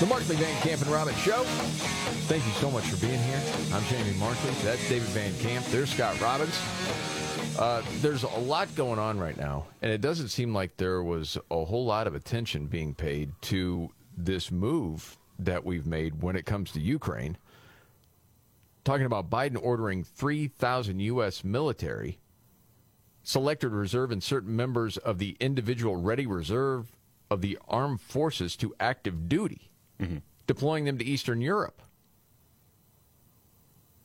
The Markley Van Camp and Robbins Show. Thank you so much for being here. I'm Jamie Markley. That's David Van Camp. There's Scott Robbins. Uh, there's a lot going on right now, and it doesn't seem like there was a whole lot of attention being paid to this move that we've made when it comes to Ukraine. Talking about Biden ordering 3,000 U.S. military, selected reserve, and certain members of the individual ready reserve of the armed forces to active duty, Mm-hmm. deploying them to Eastern Europe.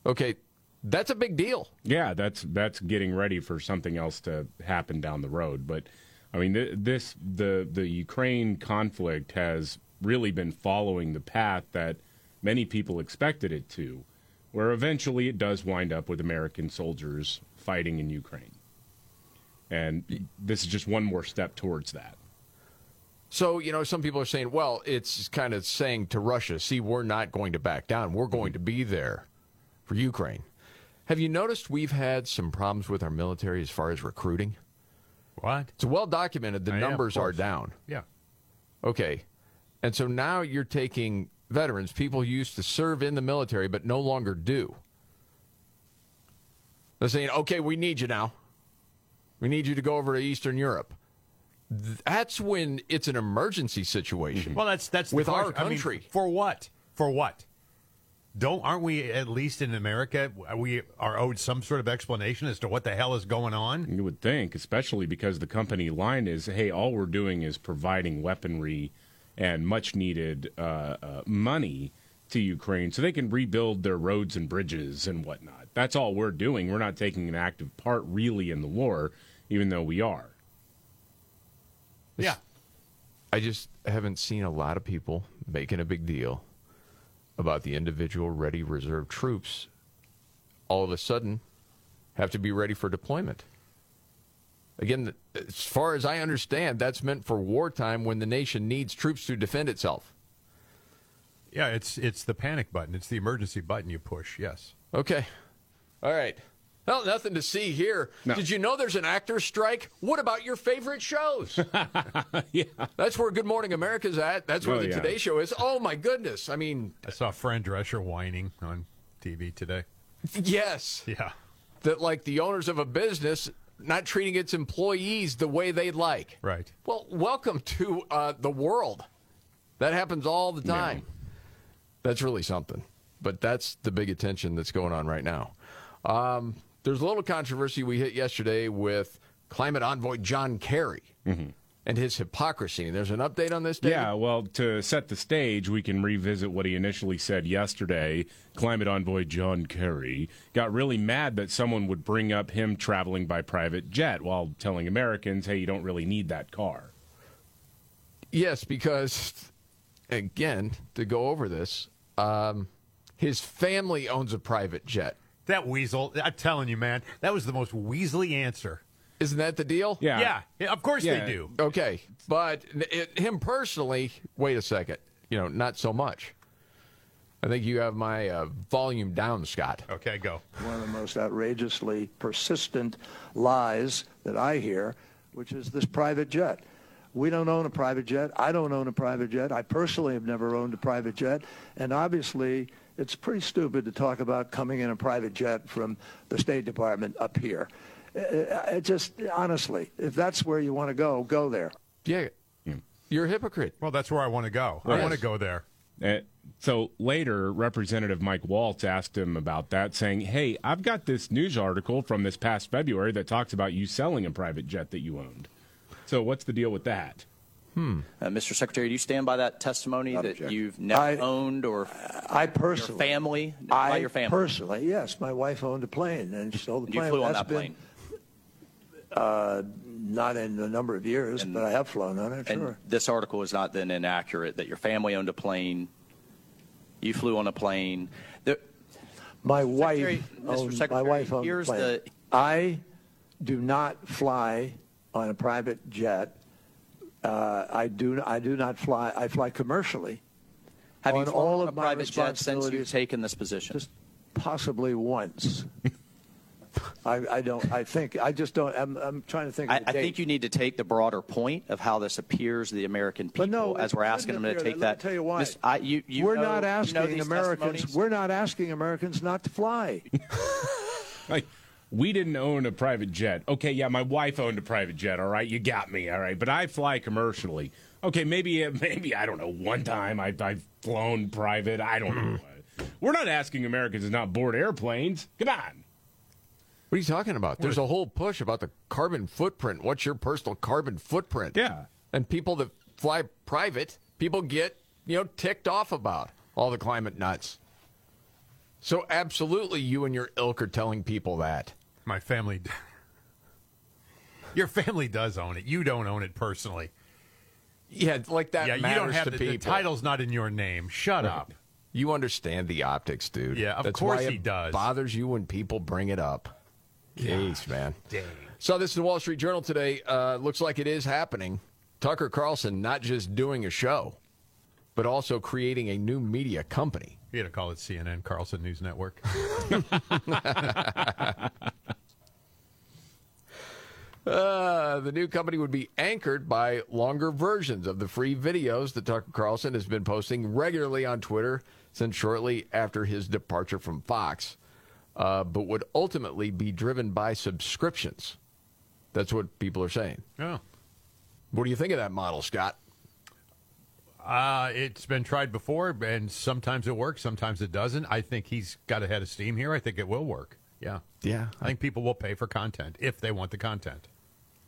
Okay, that's a big deal. Yeah, that's that's getting ready for something else to happen down the road. But I mean, th- this the the Ukraine conflict has really been following the path that many people expected it to, where eventually it does wind up with American soldiers fighting in Ukraine. And this is just one more step towards that. So, you know, some people are saying, well, it's kind of saying to Russia, see, we're not going to back down. We're going to be there for Ukraine. Have you noticed we've had some problems with our military as far as recruiting? What? It's well documented the Yeah, of numbers are down. Yeah. Okay. And so now you're taking veterans, people who used to serve in the military but no longer do. They're saying, okay, we need you now. We need you to go over to Eastern Europe. That's when it's an emergency situation. Well, that's that's the With our question. I mean, country. for what? For what? Don't aren't we at least in America? We are owed some sort of explanation as to what the hell is going on. You would think, especially because the company line is, hey, all we're doing is providing weaponry and much needed uh, uh, money to Ukraine so they can rebuild their roads and bridges and whatnot. That's all we're doing. We're not taking an active part really in the war, even though we are. Yeah. I just haven't seen a lot of people making a big deal about the individual ready reserve troops all of a sudden have to be ready for deployment. Again, as far as I understand, that's meant for wartime when the nation needs troops to defend itself. Yeah, it's it's the panic button. It's the emergency button you push. Yes. Okay. All right. Well, nothing to see here. No. Did you know there's an actors strike? What about your favorite shows? yeah. That's where Good Morning America's at. That's where Oh, the yeah. Today Show is. Oh my goodness. I mean, I saw Fran Drescher whining on TV today. yes. Yeah. that like the owners of a business not treating its employees the way they'd like. Right. Well, welcome to uh, the world. That happens all the time. That's really something. But that's the big attention that's going on right now. Um, there's a little controversy we hit yesterday with climate envoy John Kerry and his hypocrisy. And there's an update on this, David? Yeah, well, to set the stage, we can revisit what he initially said yesterday. Climate envoy John Kerry got really mad that someone would bring up him traveling by private jet while telling Americans, hey, you don't really need that car. Yes, because again, to go over this, um, his family owns a private jet. That weasel. I'm telling you, man, that was the most weaselly answer. Isn't that the deal? Yeah. Yeah. yeah of course Yeah. they do. Okay, but it, him personally, wait a second. You know, not so much. I think you have my uh, volume down, Scott. Okay, go. one of the most outrageously persistent lies that I hear, which is this private jet. We don't own a private jet. I don't own a private jet. I personally have never owned a private jet. And obviously, it's pretty stupid to talk about coming in a private jet from the State Department up here. Uh, It just, honestly, if that's where you want to go, go there. Yeah, you're a hypocrite. Well, that's where I want to go. I want to go there. Uh, so later, Representative Mike Waltz asked him about that, saying, hey, I've got this news article from this past February that talks about you selling a private jet that you owned. So what's the deal with that? Uh, Mr. Secretary, do you stand by that testimony that Object. you've never I- owned or I your personally. family? by I your family. personally, yes. My wife owned a plane, and she sold the you plane. You flew on that been- plane. Uh, not in a number of years, And- but I have flown on it, And sure. this article is not then inaccurate that your family owned a plane, you flew on a plane. There, My Secretary- wife, Mr. owned, my wife owned here's the plane. the- I do not fly on a private jet. Uh, I do. I do not fly. I fly commercially. Have you flown all a of my private jet since you've taken this position? Just possibly once. I, I don't. I think. I just don't. I'm, I'm trying to think. Of I, I think you need to take the broader point of how this appears to the American people But no, as we're asking them to take that. Let that. me tell you why. Miss- I, you, you we're know- not you know asking Americans. We're not asking Americans not to fly. Like, we didn't own a private jet. Okay, yeah, my wife owned a private jet. All right, you got me. All right, but I fly commercially. Okay, maybe, maybe I don't know. One time I, I've flown private. I don't know. We're not asking Americans to not board airplanes. Come on. What are you talking about? There's a whole push about the carbon footprint. What's your personal carbon footprint? Yeah. And people that fly private, people get, you know, ticked off about all the climate nuts. So absolutely you and your ilk are telling people that. My family. Your family does own it. You don't own it personally. Yeah, like that yeah, you don't have to the, people. the title's not in your name. Shut up. You understand the optics, dude. Yeah, of That's course why he it does. Bothers you when people bring it up. Jeez, man. Dang. So this is the Wall Street Journal today. Uh, looks like it is happening. Tucker Carlson not just doing a show, but also creating a new media company. You got to call it CNN, Carlson News Network. Uh, the new company would be anchored by longer versions of the free videos that Tucker Carlson has been posting regularly on Twitter since shortly after his departure from Fox, uh, but would ultimately be driven by subscriptions. That's what people are saying. oh. What do you think of that model, Scott? Uh, it's been tried before, and sometimes it works, sometimes it doesn't. I think he's got a head of steam here. I think it will work. Yeah. Yeah, I think people will pay for content if they want the content.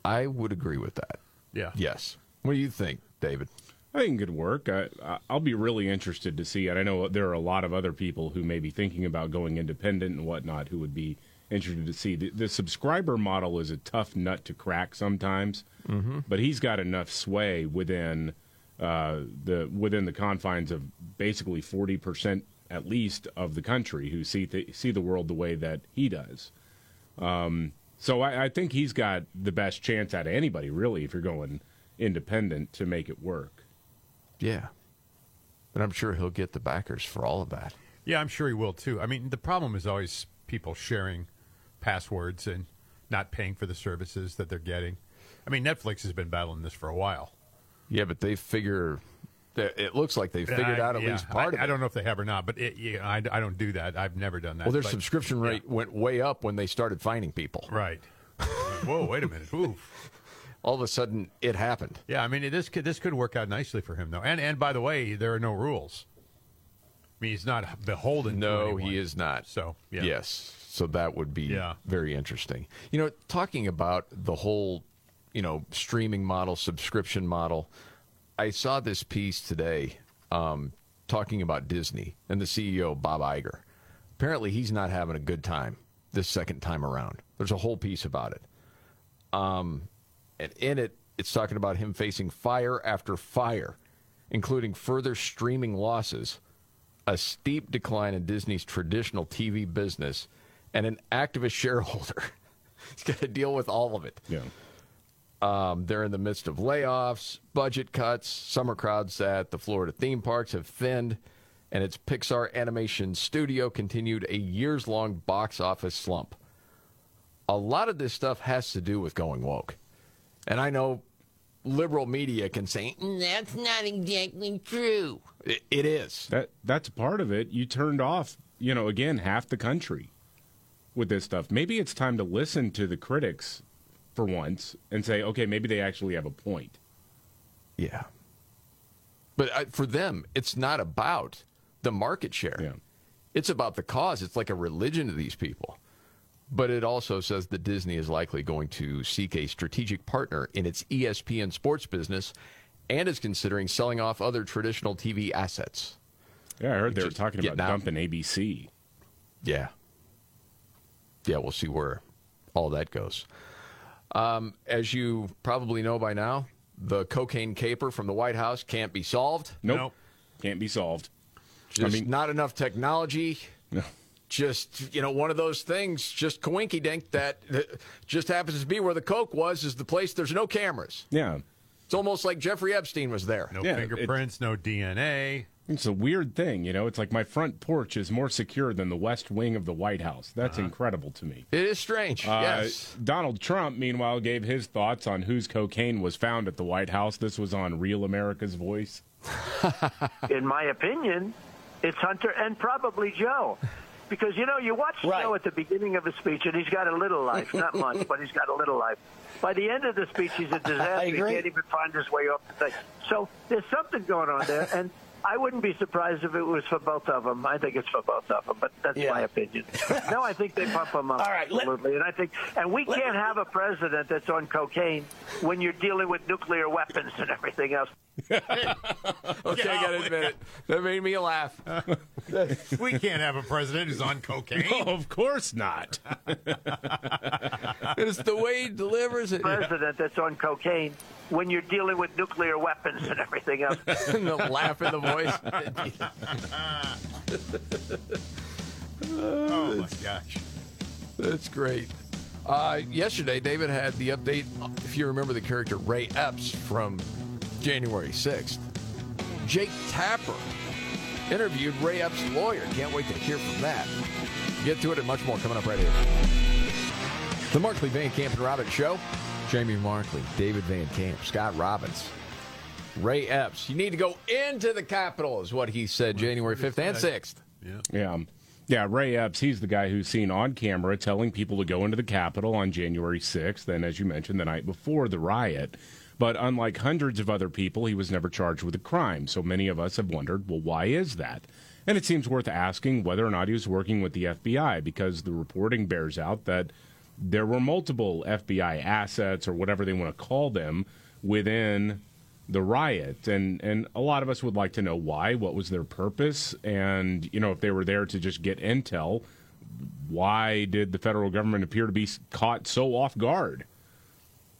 I would agree with that. Yeah. Yes. What do you think, David? I think it could work. I, I- I'll be really interested to see it. I know there are a lot of other people who may be thinking about going independent and whatnot who would be interested to see. The, the subscriber model is a tough nut to crack sometimes, mm-hmm. but he's got enough sway within uh, the within the confines of basically forty percent at least of the country who see th- see the world the way that he does. Um, so I, I think he's got the best chance out of anybody, really, if you're going independent to make it work. Yeah. But I'm sure he'll get the backers for all of that. Yeah, I'm sure he will too. I mean, the problem is always people sharing passwords and not paying for the services that they're getting. I mean, Netflix has been battling this for a while. Yeah, but they figure. It looks like they figured I- out at yeah, least part I, of it. I don't know if they have or not, but it, yeah, I, I don't do that. I've never done that. Well, their but- subscription rate went way up when they started finding people. Right. Whoa, wait a minute. Oof. All of a sudden, it happened. Yeah, I mean, this could this could work out nicely for him though. And and by the way, there are no rules. I mean, he's not beholden. to No, he is not. So yeah. Yes. So that would be Yeah. very interesting. You know, talking about the whole, you know, streaming model, subscription model, I saw this piece today um, talking about Disney and the CEO, Bob Iger. Apparently, he's not having a good time this second time around. There's a whole piece about it. Um, and in it, it's talking about him facing fire after fire, including further streaming losses, a steep decline in Disney's traditional TV business, and an activist shareholder. He's got to deal with all of it. Yeah. Um, they're in the midst of layoffs, budget cuts. Summer crowds at the Florida theme parks have thinned, and its Pixar animation studio continued a years long box office slump. A lot of this stuff has to do with going woke. And I know liberal media can say, "Mm, that's not exactly true. It, it is. That that's part of it. You turned off, you know, again half the country with this stuff. Maybe it's time to listen to the critics for once and say, okay, maybe they actually have a point. Yeah. But uh, for them, it's not about the market share. Yeah. It's about the cause. It's like a religion to these people. But it also says that Disney is likely going to seek a strategic partner in its ESPN sports business and is considering selling off other traditional TV assets. Yeah, I heard they were talking about out. dumping ABC. Yeah. Yeah, we'll see where all that goes. Um, as you probably know by now, the cocaine caper from the White House can't be solved. Nope. Nope. Can't be solved. Just mean- not enough technology. No. just you know one of those things, just coinky dink that uh, just happens to be where the coke was. Is the place there's no cameras. Yeah. It's almost like Jeffrey Epstein was there. No Yeah, fingerprints, no DNA. It's a weird thing, you know. It's like my front porch is more secure than the west wing of the White House. That's incredible to me. It is strange. Uh, yes. Donald Trump, meanwhile, gave his thoughts on whose cocaine was found at the White House. This was on Real America's Voice. in my opinion, it's Hunter and probably Joe. Because, you know, you watch Right. Joe at the beginning of the speech, and he's got a little life. Not much, but he's got a little life. By the end of the speech, he's a disaster. He agree. can't even find his way off the thing. So there's something going on there, and I wouldn't be surprised if it was for both of them. I think it's for both of them, but that's Yeah. my opinion. no, I think they pump them up. All right, let- absolutely. and I think, and we can't have a president that's on cocaine when you're dealing with nuclear weapons and everything else. Okay, I got to admit it. That made me laugh. We can't have a president who's on cocaine. Oh, of course not. it's the way he delivers it. president that's on cocaine when you're dealing with nuclear weapons and everything else. and the laugh in the voice. Oh my gosh. That's great. Uh, yesterday, David had the update. If you remember the character Ray Epps from January 6th, Jake Tapper interviewed Ray Epps' lawyer. Can't wait to hear from that. Get to it and much more coming up right here. The Markley Van Camp and Robbins Show. Jamie Markley, David Van Camp, Scott Robbins, Ray Epps. You need to go into the Capitol, is what he said January 5th and 6th. Yeah. Yeah, Yeah, Ray Epps, he's the guy who's seen on camera telling people to go into the Capitol on January 6th, and as you mentioned, the night before the riot. But unlike hundreds of other people, he was never charged with a crime. So many of us have wondered, well, why is that? And it seems worth asking whether or not he was working with the FBI, because the reporting bears out that there were multiple FBI assets, or whatever they want to call them, within the riot and and a lot of us would like to know why what was their purpose and you know if they were there to just get intel why did the federal government appear to be caught so off guard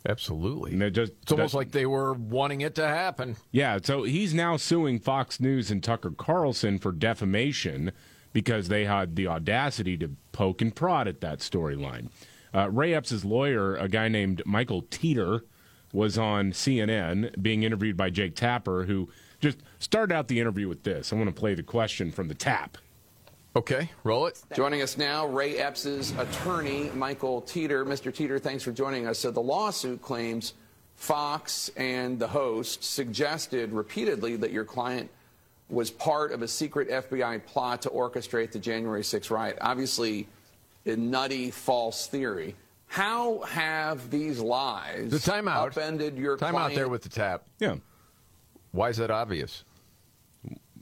Absolutely. and it just It's almost like they were wanting it to happen. yeah so he's now suing Fox News and Tucker Carlson for defamation because they had the audacity to poke and prod at that storyline uh, Ray Epps' lawyer a guy named Michael Teter was on CNN being interviewed by Jake Tapper, who just started out the interview with this. I want to play the question from the tap. Okay, roll it. Joining us now, Ray Epps' attorney, Michael Teter. Mr. Teter, thanks for joining us. So the lawsuit claims Fox and the host suggested repeatedly that your client was part of a secret FBI plot to orchestrate the January 6th riot. Obviously, a nutty, false theory. How have these lies The timeout. upended your Time client? out there with the tap. Yeah. Why is that obvious?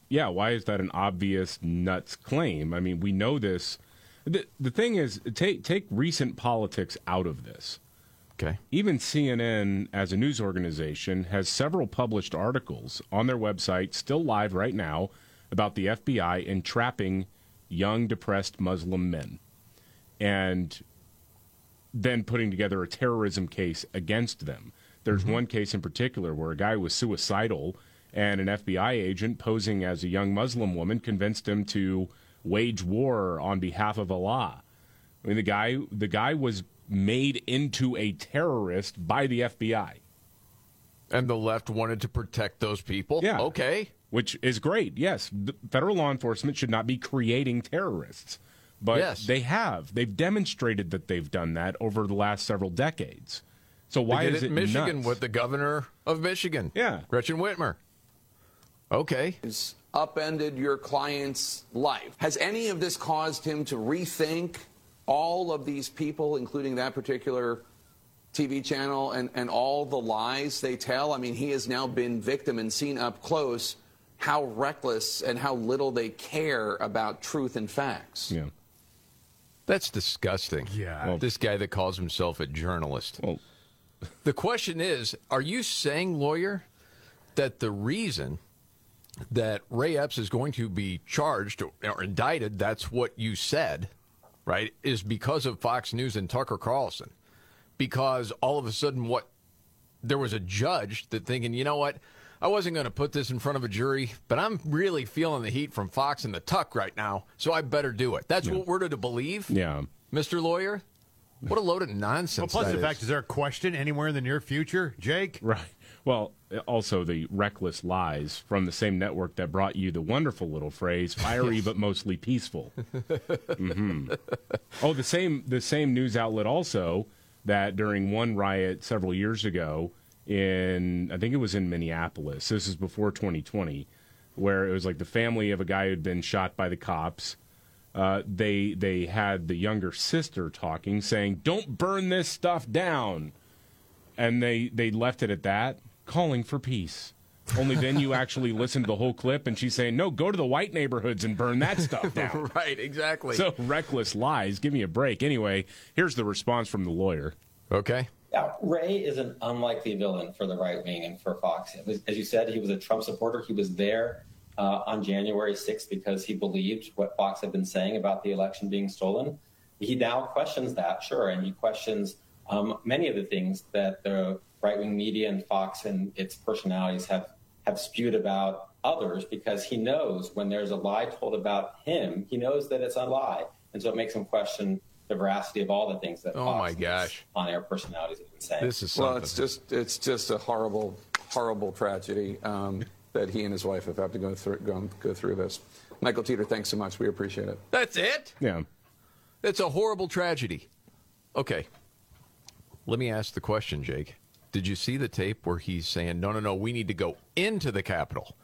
Yeah, why is that an obvious nuts claim? I mean, we know this. The, the thing is, take, take recent politics out of this. Okay. Even CNN, as a news organization, has several published articles on their website, still live right now, about the FBI entrapping young, depressed Muslim men. And then putting together a terrorism case against them. There's mm-hmm. one case in particular where a guy was suicidal, and an FBI agent posing as a young Muslim woman convinced him to wage war on behalf of Allah. I mean, the guy the guy was made into a terrorist by the FBI. And the left wanted to protect those people. Yeah. Okay. which is great. Yes, the federal law enforcement should not be creating terrorists, but Yes. they have. They've demonstrated that they've done that over the last several decades. So why they did is it it in Michigan nuts? with the governor of Michigan? Yeah. Gretchen Whitmer. Okay. has upended your client's life. Has any of this caused him to rethink all of these people, including that particular TV channel, and, and all the lies they tell? I mean, he has now been victim and seen up close how reckless and how little they care about truth and facts. Yeah. That's disgusting. Yeah. Well, this guy that calls himself a journalist. Well, The question is are you saying, lawyer, that the reason that Ray Epps is going to be charged or, or indicted, that's what you said, right, is because of Fox News and Tucker Carlson? Because all of a sudden, what there was a judge that thinking, you know what, I wasn't going to put this in front of a jury, but I'm really feeling the heat from Fox and the Tuck right now, so I better do it. That's what we're to believe, Yeah. Mr. Lawyer? What a load of Well, nonsense plus that the is. fact, is there a question anywhere in the near future, Jake? Right. Well, also the reckless lies from the same network that brought you the wonderful little phrase "fiery but mostly peaceful." hmm Oh, the same the same news outlet also that during one riot several years ago in I think it was in Minneapolis. This is before 2020, where it was like the family of a guy who'd been shot by the cops. Uh, they they had the younger sister talking, saying, "Don't burn this stuff down." and they they left it at that, calling for peace. Only then you actually listen to the whole clip, and she's saying, "No, go to the white neighborhoods and burn that stuff down." right, exactly. so reckless lies. Give me a break. Anyway, here's the response from the lawyer. Okay. Yeah, Ray is an unlikely villain for the right wing and for Fox. Was, as you said, he was a Trump supporter. He was there uh, on January 6th because he believed what Fox had been saying about the election being stolen. He now questions that, sure, and he questions um, many of the things that the right wing media and Fox and its personalities have, have spewed about others because he knows when there's a lie told about him, he knows that it's a lie. And so it makes him question the veracity of all the things that Oh, Fox my gosh. on-air personalities have been saying. This is Well, it's just it's just a horrible, horrible tragedy um, that he and his wife have had to go through go, go through this. Michael Teter, thanks so much. We appreciate it. That's it? Yeah. It's a horrible tragedy. Okay. Let me ask the question, Jake. Did you see the tape where he's saying, no, no, no, we need to go into the Capitol?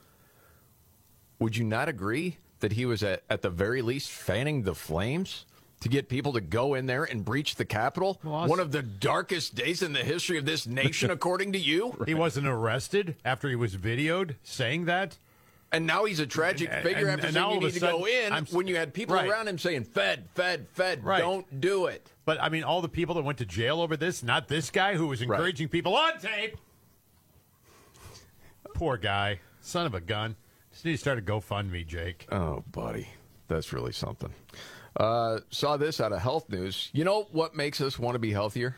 Would you not agree that he was at, at the very least fanning the flames to get people to go in there and breach the Capitol? One of the darkest days in the history of this nation, according to you? He wasn't arrested after he was videoed saying that. And now he's a tragic And- figure and- after and saying you need to go sudden, in I'm- when you had people Right. around him saying, Fed, Fed, Fed, Right. don't do it. But I mean, all the people that went to jail over this, not this guy who was encouraging people on tape. Poor guy, son of a gun. Just need to start a GoFundMe, Jake. Oh, buddy, that's really something. Uh, saw this out of health news. You know what makes us want to be healthier?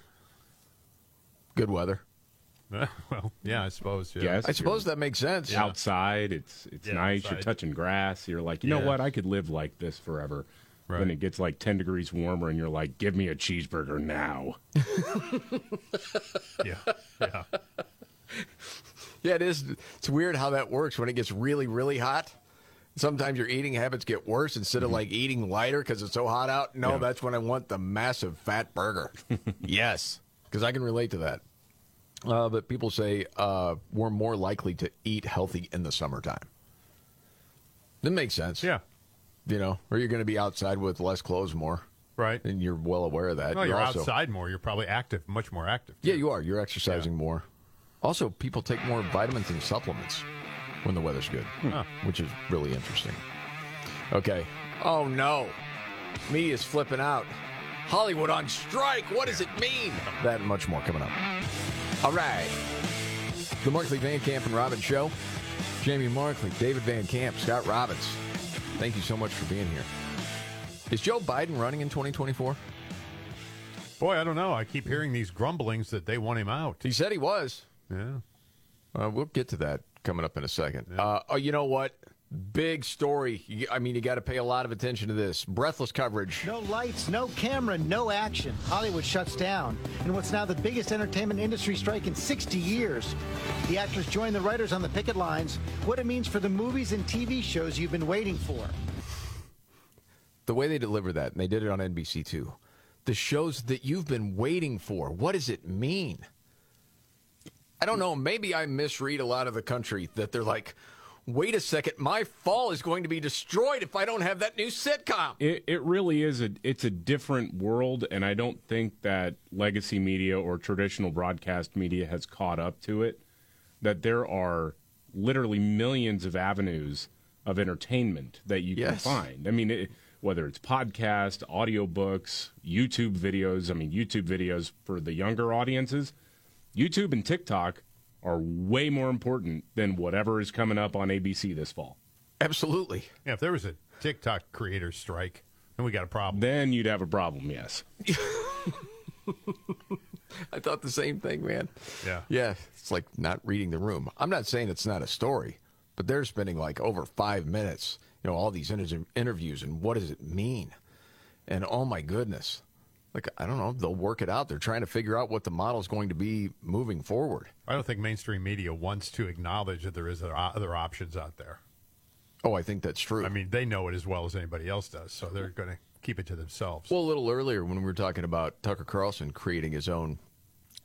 Good weather. well, yeah, I suppose. Yeah. Yes, I suppose that makes sense. Outside, it's it's Yeah, nice. You're touching grass. You're like, you know what? I could live like this forever. Right. Then it gets like 10 degrees warmer, and you're like, give me a cheeseburger now. yeah, yeah. Yeah, it is. It's weird how that works when it gets really, really hot. Sometimes your eating habits get worse instead of like eating lighter because it's so hot out. No, Mm-hmm. Yeah. that's when I want the massive fat burger. yes, because I can relate to that. Uh, but people say uh, we're more likely to eat healthy in the summertime. That makes sense. Yeah. You know, or you're going to be outside with less clothes more. Right. And you're well aware of that. Well, you're also, outside more. You're probably active, much more active. Yeah, you are. You're exercising more. Also, people take more vitamins and supplements when the weather's good, Huh. which is really interesting. Okay. Oh, no. Media's flipping out. Hollywood on strike. What does it mean? That and much more coming up. All right. The Markley Van Camp and Robbins Show. Jamie Markley, David Van Camp, Scott Robbins. Thank you so much for being here. Is Joe Biden running in 2024? Boy, I don't know. I keep hearing these grumblings that they want him out. He said he was. Yeah. Uh, we'll get to that coming up in a second. Uh, oh, you know what? Big story. I mean, you got to pay a lot of attention to this. Breathless coverage. No lights, no camera, no action. Hollywood shuts down in what's now the biggest entertainment industry strike in 60 years. The actors join the writers on the picket lines. What it means for the movies and TV shows you've been waiting for. The way they deliver that, and they did it on NBC too. The shows that you've been waiting for. What does it mean? I don't know. Maybe I misread a lot of the country that they're like, wait a second, my fall is going to be destroyed if I don't have that new sitcom. It, it really is a it's a different world, and I don't think that legacy media or traditional broadcast media has caught up to it. That there are literally millions of avenues of entertainment that you Yes. can find. I mean, it, whether it's podcast, audiobooks, YouTube videos. I mean, YouTube videos for the younger audiences. YouTube and TikTok are way more important than whatever is coming up on ABC this fall. Absolutely. Yeah, if there was a TikTok creator strike, then we got a problem. Then you'd have a problem, yes. I thought the same thing, man. Yeah. Yeah, it's like not reading the room. I'm not saying it's not a story, but they're spending like over five minutes, you know, all these inter- interviews and what does it mean? And oh my goodness. Like, I don't know, they'll work it out. They're trying to figure out what the model is going to be moving forward. I don't think mainstream media wants to acknowledge that there is other options out there. Oh, I think that's true. I mean, they know it as well as anybody else does, so they're going to keep it to themselves. Well, a little earlier when we were talking about Tucker Carlson creating his own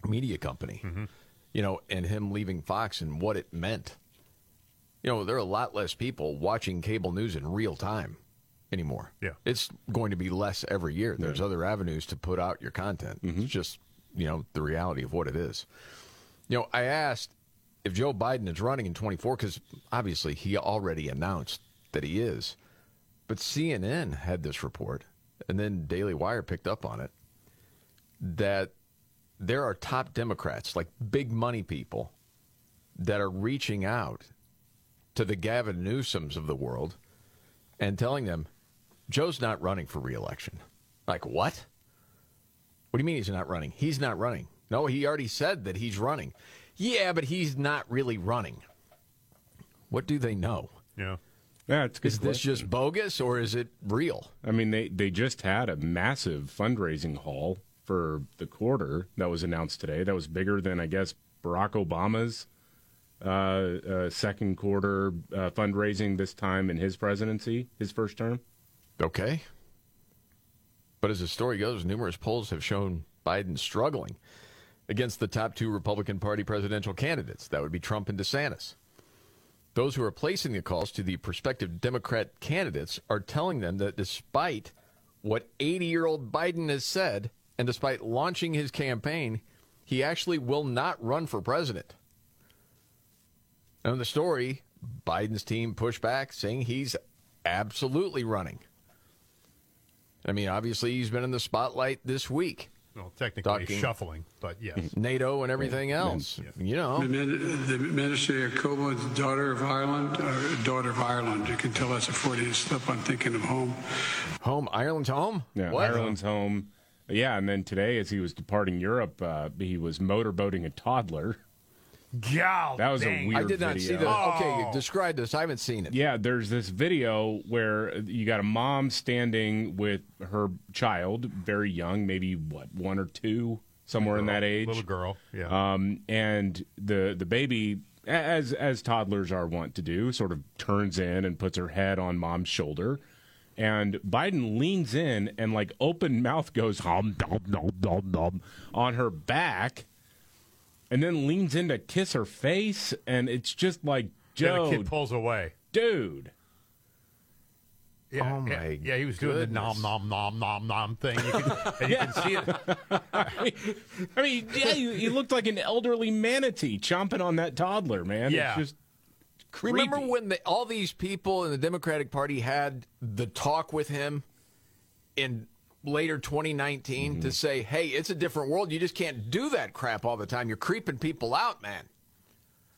media company, mm-hmm. you know, and him leaving Fox and what it meant. You know, there are a lot less people watching cable news in real time anymore. Yeah. It's going to be less every year. There's other avenues to put out your content. Mm-hmm. It's just, you know, the reality of what it is. You know, I asked if Joe Biden is running in 24 because obviously he already announced that he is. But CNN had this report, and then Daily Wire picked up on it, that there are top Democrats, like big money people, that are reaching out to the Gavin Newsoms of the world and telling them, Joe's not running for reelection. Like, what? What do you mean he's not running? He's not running. No, he already said that he's running. Yeah, but he's not really running. What do they know? Yeah. Yeah, it's a good Is this just bogus or is it real? I mean, they they just had a massive fundraising haul for the quarter that was announced today. That was bigger than I guess Barack Obama's uh, uh, second quarter uh, fundraising this time in his presidency, his first term. Okay. But as the story goes, numerous polls have shown Biden struggling against the top two Republican Party presidential candidates. That would be Trump and DeSantis. Those who are placing the calls to the prospective Democrat candidates are telling them that despite what 80 year old Biden has said, and despite launching his campaign, he actually will not run for president. In the story, Biden's team pushed back, saying he's absolutely running. I mean, obviously, he's been in the spotlight this week. Well, technically Talking- shuffling, but yes. NATO and everything else. You know, The, min- the Minister Yacobo, the daughter of Ireland, or daughter of Ireland. You can tell that's a Freudian slip. I'm thinking of home. home, Ireland's home. Yeah, What? Ireland's home. Yeah, and then today, as he was departing Europe, uh, he was motorboating a toddler. God, That was a dang. weird I did not video. see that. Oh. Okay, describe this. I haven't seen it. Yeah, there's this video where you got a mom standing with her child, very young, maybe what one or two, somewhere in that age. Little girl, yeah. Um, and the the baby, as as toddlers are wont to do, sort of turns in and puts her head on mom's shoulder. And Biden leans in and like open mouth goes hum dum dum dum dum on her back, and then leans in to kiss her face, and it's just like Yeah, Joe, the kid pulls away. dude. Yeah, Oh, my yeah, he was doing the nom nom nom nom nom thing. You can, and you can see it. I mean, I mean, yeah, you, you looked like an elderly manatee chomping on that toddler, man. Yeah. It's just creepy. Remember when the, all these people in the Democratic Party had the talk with him in later 2019 Mm-hmm. to say, "Hey, it's a different world. You just can't do that crap all the time. You're creeping people out, man."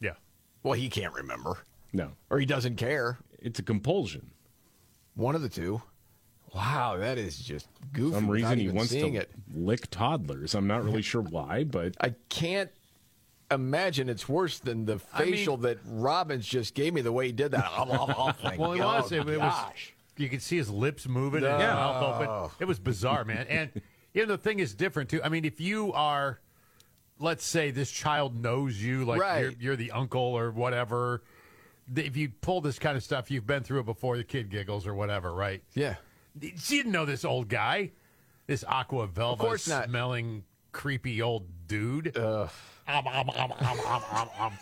Yeah. Well, he can't remember, No, or he doesn't care. it's a compulsion. One of the two. Wow, that is just goofy. For some without reason he even wants seeing to it. lick toddlers. I'm not really sure why, but I can't imagine it's worse than the I mean- facial that Robbins just gave me. The way he did that. Thank Well, it God. was. It, it was. You could see his lips moving and his No. mouth open. It was bizarre, man. And you know the thing is different too. I mean, if you are, let's say, this child knows you, like Right. you're, you're the uncle or whatever. th- If you pull this kind of stuff, you've been through it before. The kid giggles or whatever, right? Yeah. She didn't know this old guy, this aqua velva course not. smelling creepy old dude. Ugh. Um, um, um, um, um, um, um.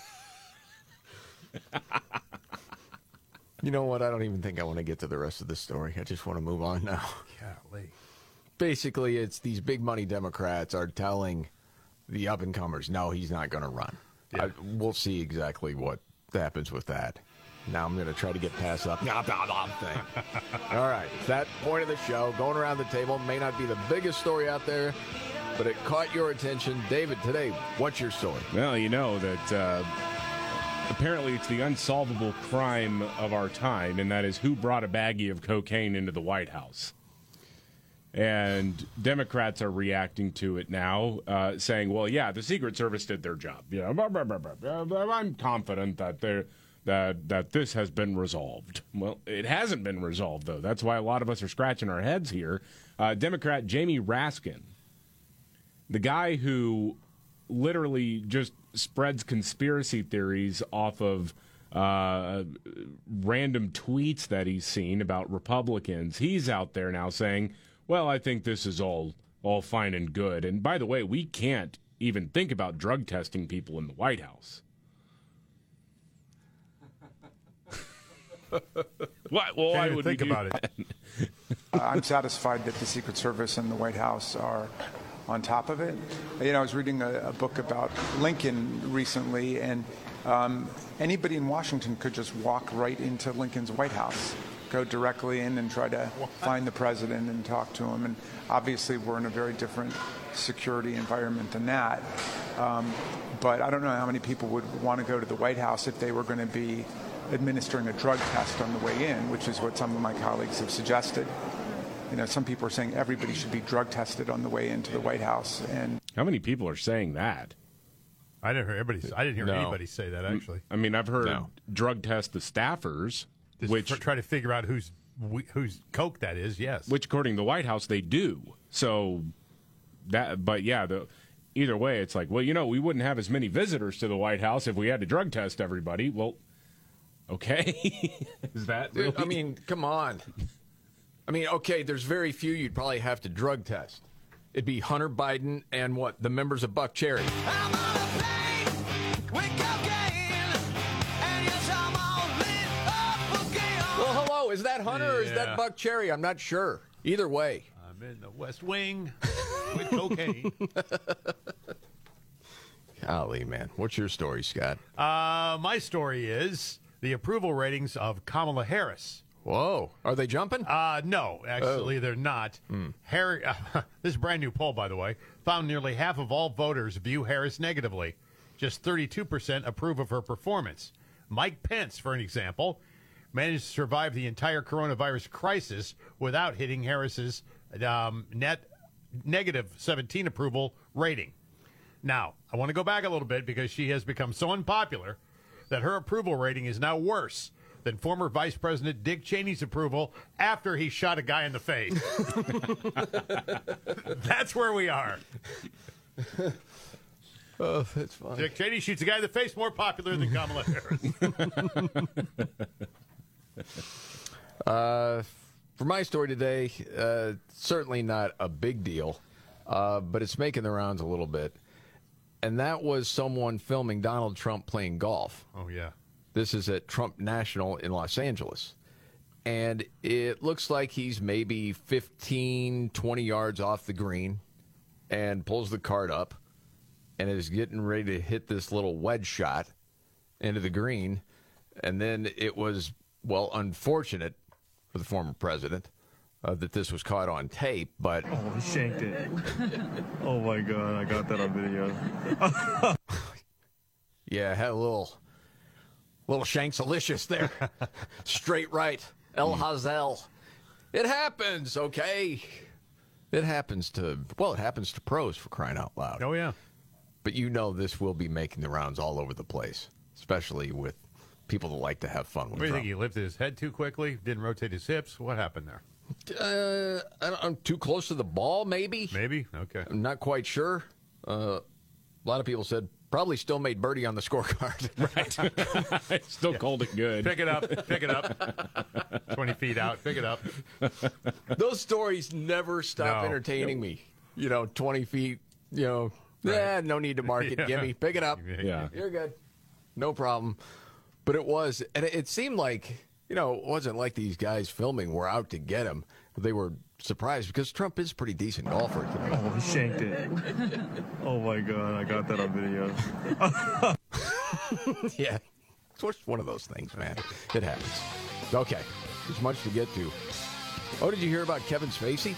You know what? I don't even think I want to get to the rest of the story. I just want to move on now. Golly. Basically, it's these big money Democrats are telling the up and comers, no, he's not going to run. I, we'll see exactly what happens with that. Now I'm going to try to get past that blah, blah, blah thing. All right, that point of the show, going around the table, may not be the biggest story out there, but it caught your attention. David, today, what's your story? well, you know that uh, apparently it's the unsolvable crime of our time, and that is who brought a baggie of cocaine into the White House. And Democrats are reacting to it now, uh, saying, "Well, yeah, the Secret Service did their job. You know. I'm confident that they're that that this has been resolved. Well, it hasn't been resolved though. That's why a lot of us are scratching our heads here. Uh, Democrat Jamie Raskin, the guy who literally just spreads conspiracy theories off of uh, random tweets that he's seen about Republicans. He's out there now saying, "Well, I think this is all all fine and good." And by the way, we can't even think about drug testing people in the White House. Why, well, why would we do that? Uh, I'm satisfied that the Secret Service and the White House are on top of it. You know, I was reading a, a book about Lincoln recently, and um, anybody in Washington could just walk right into Lincoln's White House, go directly in and try to find the president and talk to him. And obviously, we're in a very different security environment than that. Um, but I don't know how many people would want to go to the White House if they were going to be administering a drug test on the way in, which is what some of my colleagues have suggested. You know, some people are saying everybody should be drug tested on the way into the White House, and How many people are saying that? I didn't hear anybody. I didn't hear No. anybody say that actually. I mean, I've heard No. drug test the staffers, Just which tr- try to figure out who's wh- whose coke that is. Yes. which according to the White House they do. So that, but yeah, the either way, it's like, well, you know, we wouldn't have as many visitors to the White House if we had to drug test everybody. Well, okay, is that Dude, really? I mean, come on. I mean, okay, there's very few you'd probably have to drug test. It'd be Hunter Biden and what? The members of Buckcherry. Well, hello, is that Hunter or is Yeah. that Buckcherry? I'm not sure. Either way. I'm in the West Wing with cocaine. Golly, man. What's your story, Scott? Uh, my story is the approval ratings of Kamala Harris. Whoa. Are they jumping? Uh, no, actually, Oh. they're not. Hmm. Harry, uh, this is a brand new poll, by the way, found nearly half of all voters view Harris negatively. Just 32% approve of her performance. Mike Pence, for an example, managed to survive the entire coronavirus crisis without hitting Harris's um, net negative 17 approval rating. Now, I want to go back a little bit because she has become so unpopular that her approval rating is now worse than former Vice President Dick Cheney's approval after he shot a guy in the face. That's where we are. Oh, that's funny. Dick Cheney shoots a guy in the face, more popular than Kamala Harris. Uh, for my story today, uh, certainly not a big deal, uh, but it's making the rounds a little bit. And that was someone filming Donald Trump playing golf. oh, yeah. This is at Trump National in Los Angeles. And it looks like he's maybe 15, 20 yards off the green and pulls the cart up and is getting ready to hit this little wedge shot into the green. And then it was, well, unfortunate for the former president uh, that this was caught on tape, but. Oh, he shanked it. oh my god, I got that on video. Yeah, had a little little Shanksalicious there. Straight right. El Hazel. It happens, okay? It happens to well, it happens to pros for crying out loud. Oh yeah. But you know this will be making the rounds all over the place, especially with people that like to have fun with What do you think? He lifted his head too quickly? Didn't rotate his hips? What happened there? Uh, I don't, I'm too close to the ball, maybe. Maybe. Okay. I'm not quite sure. Uh, a lot of people said probably still made birdie on the scorecard. right. Still called it good. Pick it up. Pick it up. 20 feet out. Pick it up. Those stories never stop No. entertaining me. You know, 20 feet, you know, yeah, no need to mark it. Yeah. Gimme, pick it up. Yeah. You're good. No problem. But it was, and it seemed like, you know, it wasn't like these guys filming were out to get him. They were surprised because Trump is a pretty decent golfer. Oh, he shanked it. Oh my god, I got that on video. yeah. It's just one of those things, man. It happens. Okay. There's much to get to. Oh, did you hear about Kevin Spacey?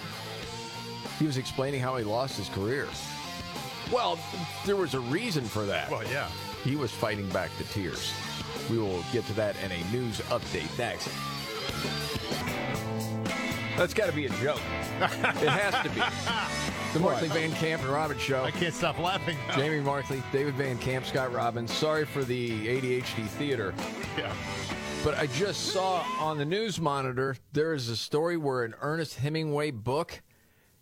He was explaining how he lost his career. Well, there was a reason for that. Well, yeah. He was fighting back the tears. We will get to that in a news update next. That's got to be a joke. it has to be. The Markley Van Camp and Robbins Show. I can't stop laughing. now. Jamie Markley, David Van Camp, Scott Robbins. Sorry for the ADHD theater. Yeah. But I just saw on the news monitor there is a story where an Ernest Hemingway book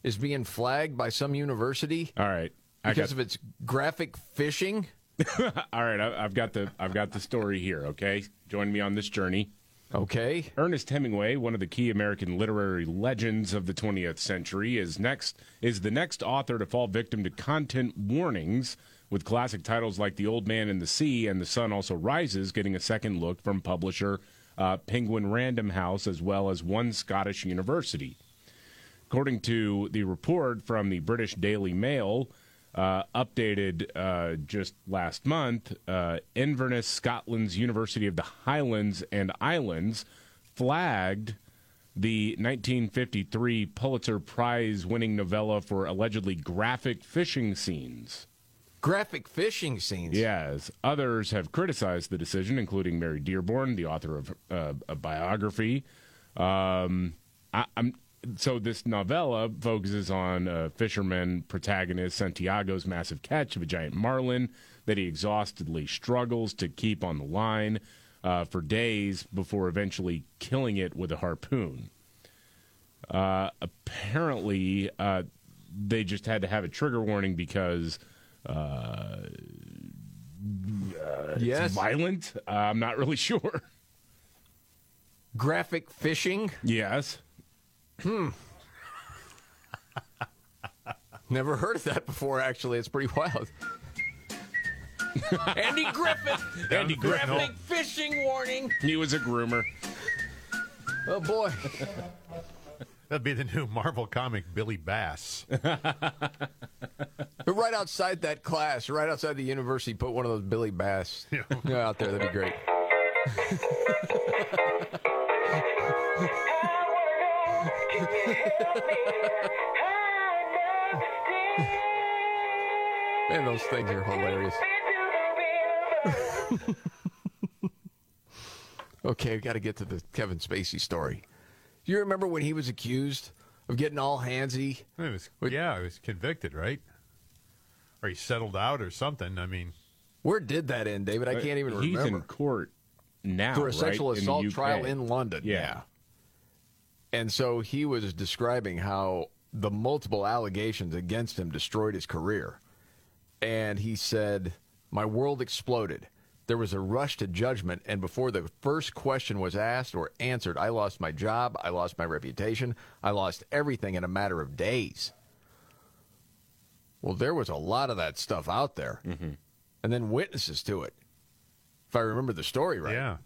is being flagged by some university All right. I because got, of its graphic fishing. all right. I, I've got the I've got the story here. Okay, join me on this journey. Okay. Ernest Hemingway, one of the key American literary legends of the 20th century, is next is the next author to fall victim to content warnings with classic titles like The Old Man and the Sea and The Sun Also Rises getting a second look from publisher uh, Penguin Random House as well as one Scottish university. According to the report from the British Daily Mail, uh, updated uh, just last month, uh, Inverness, Scotland's University of the Highlands and Islands flagged the 1953 Pulitzer Prize winning novella for allegedly graphic fishing scenes. Graphic fishing scenes. Yes. Others have criticized the decision, including Mary Dearborn, the author of uh, a biography. Um, I, I'm so this novella focuses on a fisherman protagonist Santiago's massive catch of a giant marlin that he exhaustedly struggles to keep on the line uh, for days before eventually killing it with a harpoon. Uh, apparently, uh, they just had to have a trigger warning because uh, Yes. it's violent. Uh, I'm not really sure. Graphic fishing? Yes. Hmm. Never heard of that before, actually. It's pretty wild. Andy Griffith. Andy Griffith. Graphic fishing warning. He was a groomer. Oh, boy. That'd be the new Marvel comic, Billy Bass. But right outside that class, right outside the university, put one of those Billy Bass you know, out there. That'd be great. Man, those things are hilarious. okay, I got to get to the Kevin Spacey story. Do you remember when he was accused of getting all handsy? It was, yeah, he was convicted, right? Or he settled out or something. I mean, Where did that end, David? I uh, can't even He's remember. He's in court now for a sexual right? In assault UK. trial in London. Yeah. And so he was describing how the multiple allegations against him destroyed his career. And he said, My world exploded. There was a rush to judgment, and before the first question was asked or answered, I lost my job, I lost my reputation, I lost everything in a matter of days. Well, there was a lot of that stuff out there, mm-hmm. and then witnesses to it. If I remember the story right. yeah,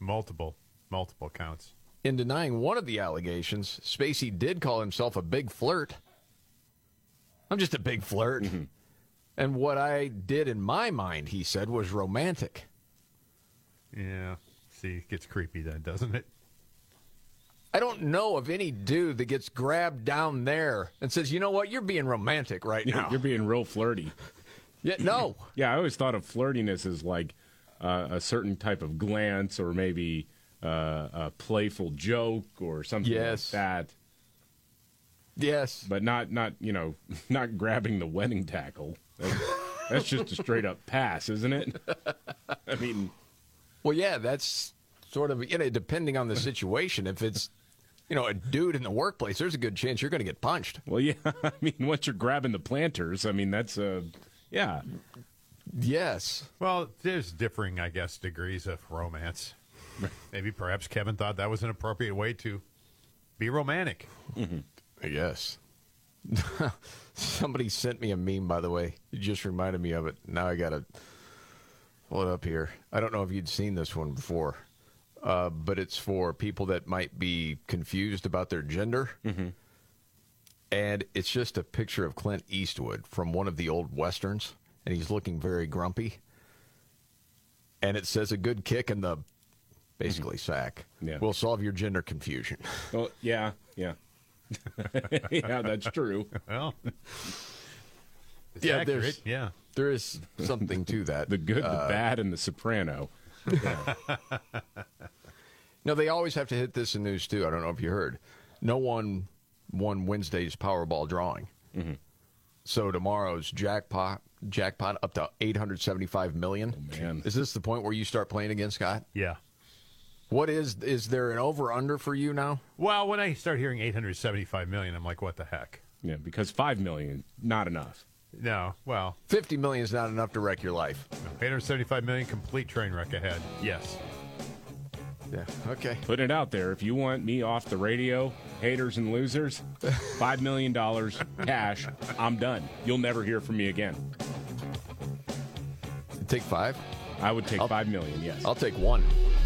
multiple, multiple counts. In denying one of the allegations, Spacey did call himself a big flirt. I'm just a big flirt. And what I did in my mind, he said, was romantic. Yeah. See, it gets creepy then, doesn't it? I don't know of any dude that gets grabbed down there and says, you know what, you're being romantic right Yeah, now. You're being real flirty. Yeah, no. yeah, I always thought of flirtiness as like uh, a certain type of glance or maybe uh, a playful joke or something Yes. like that. Yes. But not, not you know, not grabbing the wedding tackle. That's, that's just a straight up pass, isn't it? I mean, Well, yeah, that's sort of, you know, depending on the situation. If it's, you know, a dude in the workplace, there's a good chance you're going to get punched. well, yeah. I mean, once you're grabbing the planters, I mean, that's uh, yeah. Yes. Well, there's differing, I guess, degrees of romance. Maybe perhaps Kevin thought that was an appropriate way to be romantic. I guess. Somebody sent me a meme, by the way. You just reminded me of it. Now I got to pull it up here. I don't know if you'd seen this one before, uh, but it's for people that might be confused about their gender. And it's just a picture of Clint Eastwood from one of the old westerns, and he's looking very grumpy. And it says a good kick in the basically sack Yeah. will solve your gender confusion. Well, yeah, yeah. yeah, that's true. Well, Yeah, accurate. there's- Yeah. There is something to that. The good, the Uh, bad, and the soprano. No, they always have to hit this in news too. I don't know if you heard. no one won Wednesday's Powerball drawing. Mm-hmm. So tomorrow's jackpot jackpot up to 875 million. Oh, man. Is this the point where you start playing again, Scott? Yeah. What is is there an over under for you now? Well, when I start hearing 875 million, I'm like, what the heck? Yeah, because five million not enough. No, well, 50 million is not enough to wreck your life. 875 million complete train wreck ahead. Yes. Yeah. Okay. Put it out there. If you want me off the radio, haters and losers, five million dollars cash. I'm done. You'll never hear from me again. Take five. I would take five million. Yes. I'll take one.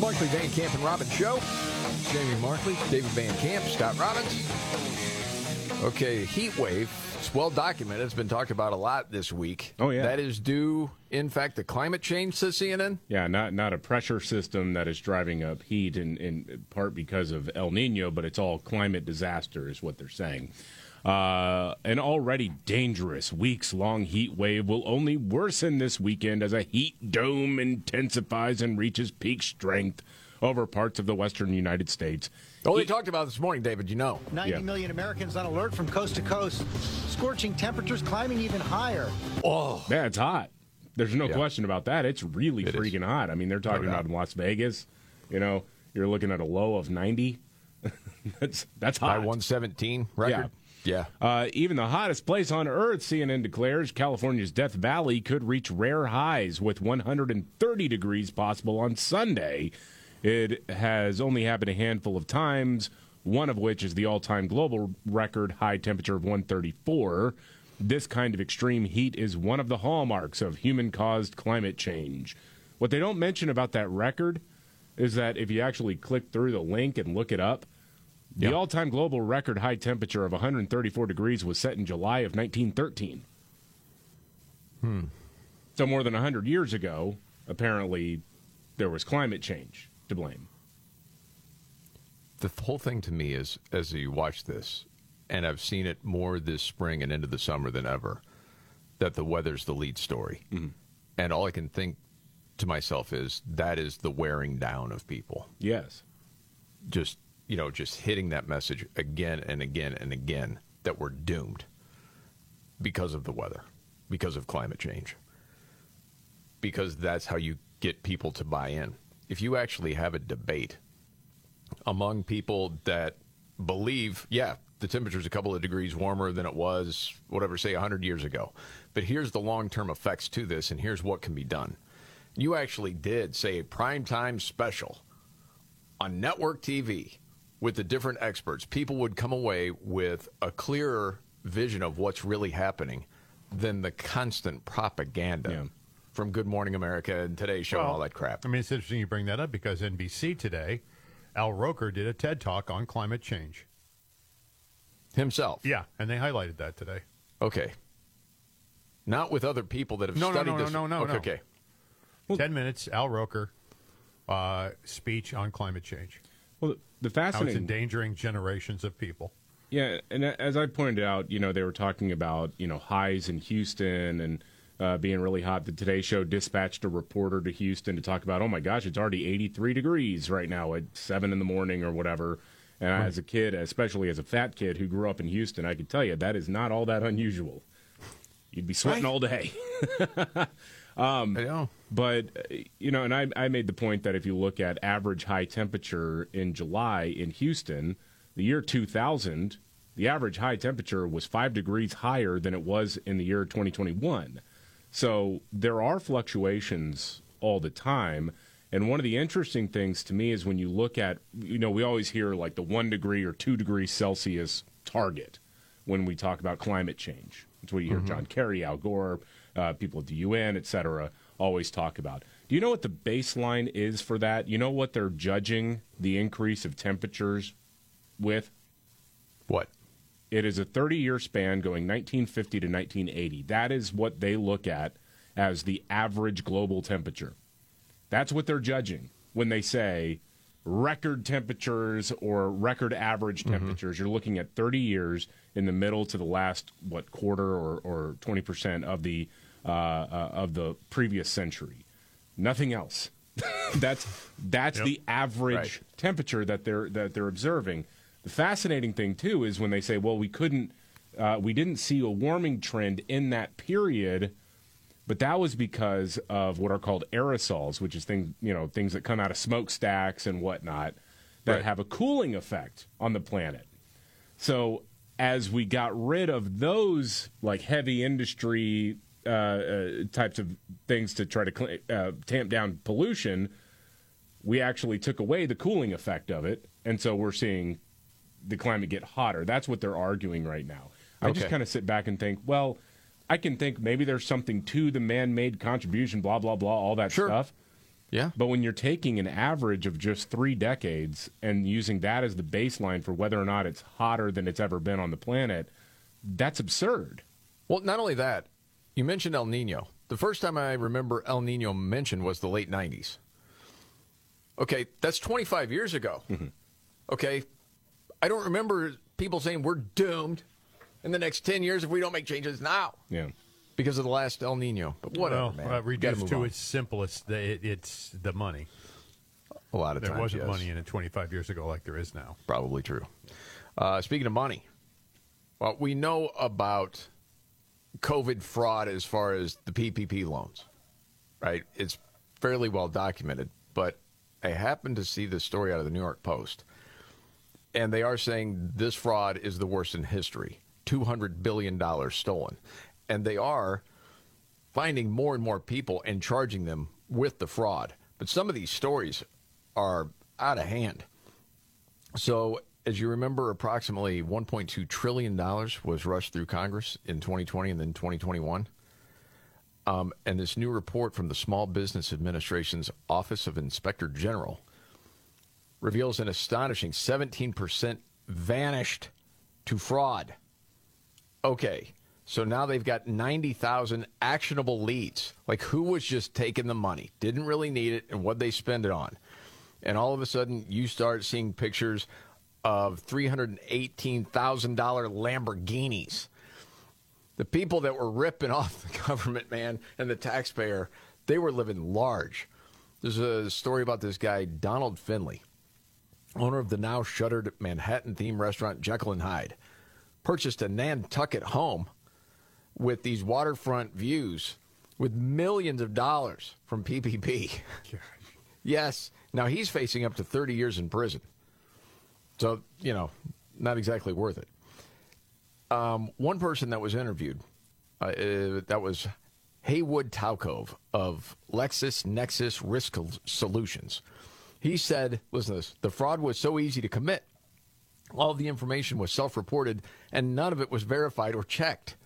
Markley Van Camp and Robbins Show. Jamie Markley, David Van Camp, Scott Robbins. Okay, heat wave. It's well documented. It's been talked about a lot this week. Oh, yeah. That is due, in fact, to climate change, says CNN. Yeah, not not a pressure system that is driving up heat in, in part because of El Nino, but it's all climate disaster, is what they're saying. Uh, an already dangerous weeks long heat wave will only worsen this weekend as a heat dome intensifies and reaches peak strength over parts of the western United States. Oh, they talked about this morning, David. You know. Ninety million Americans on alert from coast to coast. Scorching temperatures climbing even higher. Oh, yeah, it's hot. There's no Yeah. question about that. It's really It is. freaking hot. I mean, they're talking No about in Las Vegas. You know, you're looking at a low of 90. that's that's By 117 record. Yeah. Uh, even the hottest place on Earth, CNN declares California's Death Valley could reach rare highs with 130 degrees possible on Sunday. It has only happened a handful of times, one of which is the all time global record high temperature of 134. This kind of extreme heat is one of the hallmarks of human caused climate change. What they don't mention about that record is that if you actually click through the link and look it up, the all time global record high temperature of 134 degrees was set in July of 1913. Hmm. So, more than 100 years ago, apparently, there was climate change to blame. The whole thing to me is, as you watch this, and I've seen it more this spring and into the summer than ever, that the weather's the lead story. And all I can think to myself is that is the wearing down of people. Yes. Just, you know, just hitting that message again and again and again that we're doomed because of the weather, because of climate change. Because that's how you get people to buy in. If you actually have a debate among people that believe, yeah, the temperature's a couple of degrees warmer than it was, whatever, say 100 years ago. But here's the long term effects to this, and here's what can be done. You actually did, say, a primetime special on network TV with the different experts. People would come away with a clearer vision of what's really happening than the constant propaganda from Good Morning America and Today's Show and all that crap. I mean, it's interesting you bring that up because NBC today, Al Roker did a TED talk on climate change. Himself? Yeah, and they highlighted that today. Okay. Not with other people that have No, no, studied no, no, this. no, no, okay, no. okay. Ten minutes, Al Roker uh, speech on climate change. Well, the How it's endangering generations of people. Yeah, and as I pointed out, you know, they were talking about you know highs in Houston and uh, being really hot. The Today Show dispatched a reporter to Houston to talk about, oh my gosh, it's already 83 degrees right now at seven in the morning or whatever. And as a kid, especially as a fat kid who grew up in Houston, I can tell you that is not all that unusual. You'd be sweating all day. um, I know. But, uh, you know, and I, I made the point that if you look at average high temperature in July in Houston, the year 2000, the average high temperature was five degrees higher than it was in the year 2021. So there are fluctuations all the time. And one of the interesting things to me is when you look at, you know, we always hear like the one degree or two degrees Celsius target when we talk about climate change. That's what you hear Mhm. John Kerry, Al Gore, uh, people at the UN, et cetera, always talk about. Do you know what the baseline is for that? You know what they're judging the increase of temperatures with? What? It is a 30 year span going 1950 to 1980. That is what they look at as the average global temperature. That's what they're judging when they say record temperatures or record average temperatures. You're looking at 30 years in the middle to the last what quarter or, or 20 percent of the of the previous century. Nothing else. that's that's Yep. the average Right. temperature that they're that they're observing. The fascinating thing too is when they say, "Well, we couldn't, uh, we didn't see a warming trend in that period." But that was because of what are called aerosols, which is things you know things that come out of smokestacks and whatnot that Right. have a cooling effect on the planet. So as we got rid of those like heavy industry uh, uh, types of things to try to uh, tamp down pollution, we actually took away the cooling effect of it, and so we're seeing the climate get hotter. That's what they're arguing right now. I just kind of sit back and think, well, I can think maybe there's something to the man-made contribution, blah blah blah, all that stuff. Yeah. But when you're taking an average of just three decades and using that as the baseline for whether or not it's hotter than it's ever been on the planet, that's absurd. Well, not only that, you mentioned El Nino. The first time I remember El Nino mentioned was the late 90s. Okay, that's 25 years ago. Okay, I don't remember people saying we're doomed in the next 10 years if we don't make changes now Yeah. because of the last El Nino. But whatever, well, man. uh, Gotta reduced to on. its simplest, the- it, it's the money. A lot of times. there times, wasn't yes. money in it 25 years ago like there is now. Probably true. Uh, speaking of money, well, we know about COVID fraud as far as the PPP loans, right? It's fairly well documented, but I happened to see this story out of the New York Post, and they are saying this fraud is the worst in history $200 billion stolen. And they are finding more and more people and charging them with the fraud. But some of these stories are out of hand. So, as you remember, approximately $1.2 trillion was rushed through Congress in 2020 and then 2021. Um, and this new report from the Small Business Administration's Office of Inspector General reveals an astonishing 17% vanished to fraud. Okay, so now they've got 90,000 actionable leads. Like who was just taking the money, didn't really need it, and what they spend it on. And all of a sudden, you start seeing pictures of $318,000 Lamborghinis. The people that were ripping off the government, man, and the taxpayer, they were living large. There's a story about this guy, Donald Finley, owner of the now shuttered Manhattan themed restaurant Jekyll and Hyde, purchased a Nantucket home with these waterfront views with millions of dollars from PPP. yes. Now he's facing up to 30 years in prison. So, you know, not exactly worth it. Um, one person that was interviewed, uh, uh, that was Haywood Talcove of LexisNexis Risk Solutions. He said, listen to this, the fraud was so easy to commit. All the information was self reported and none of it was verified or checked.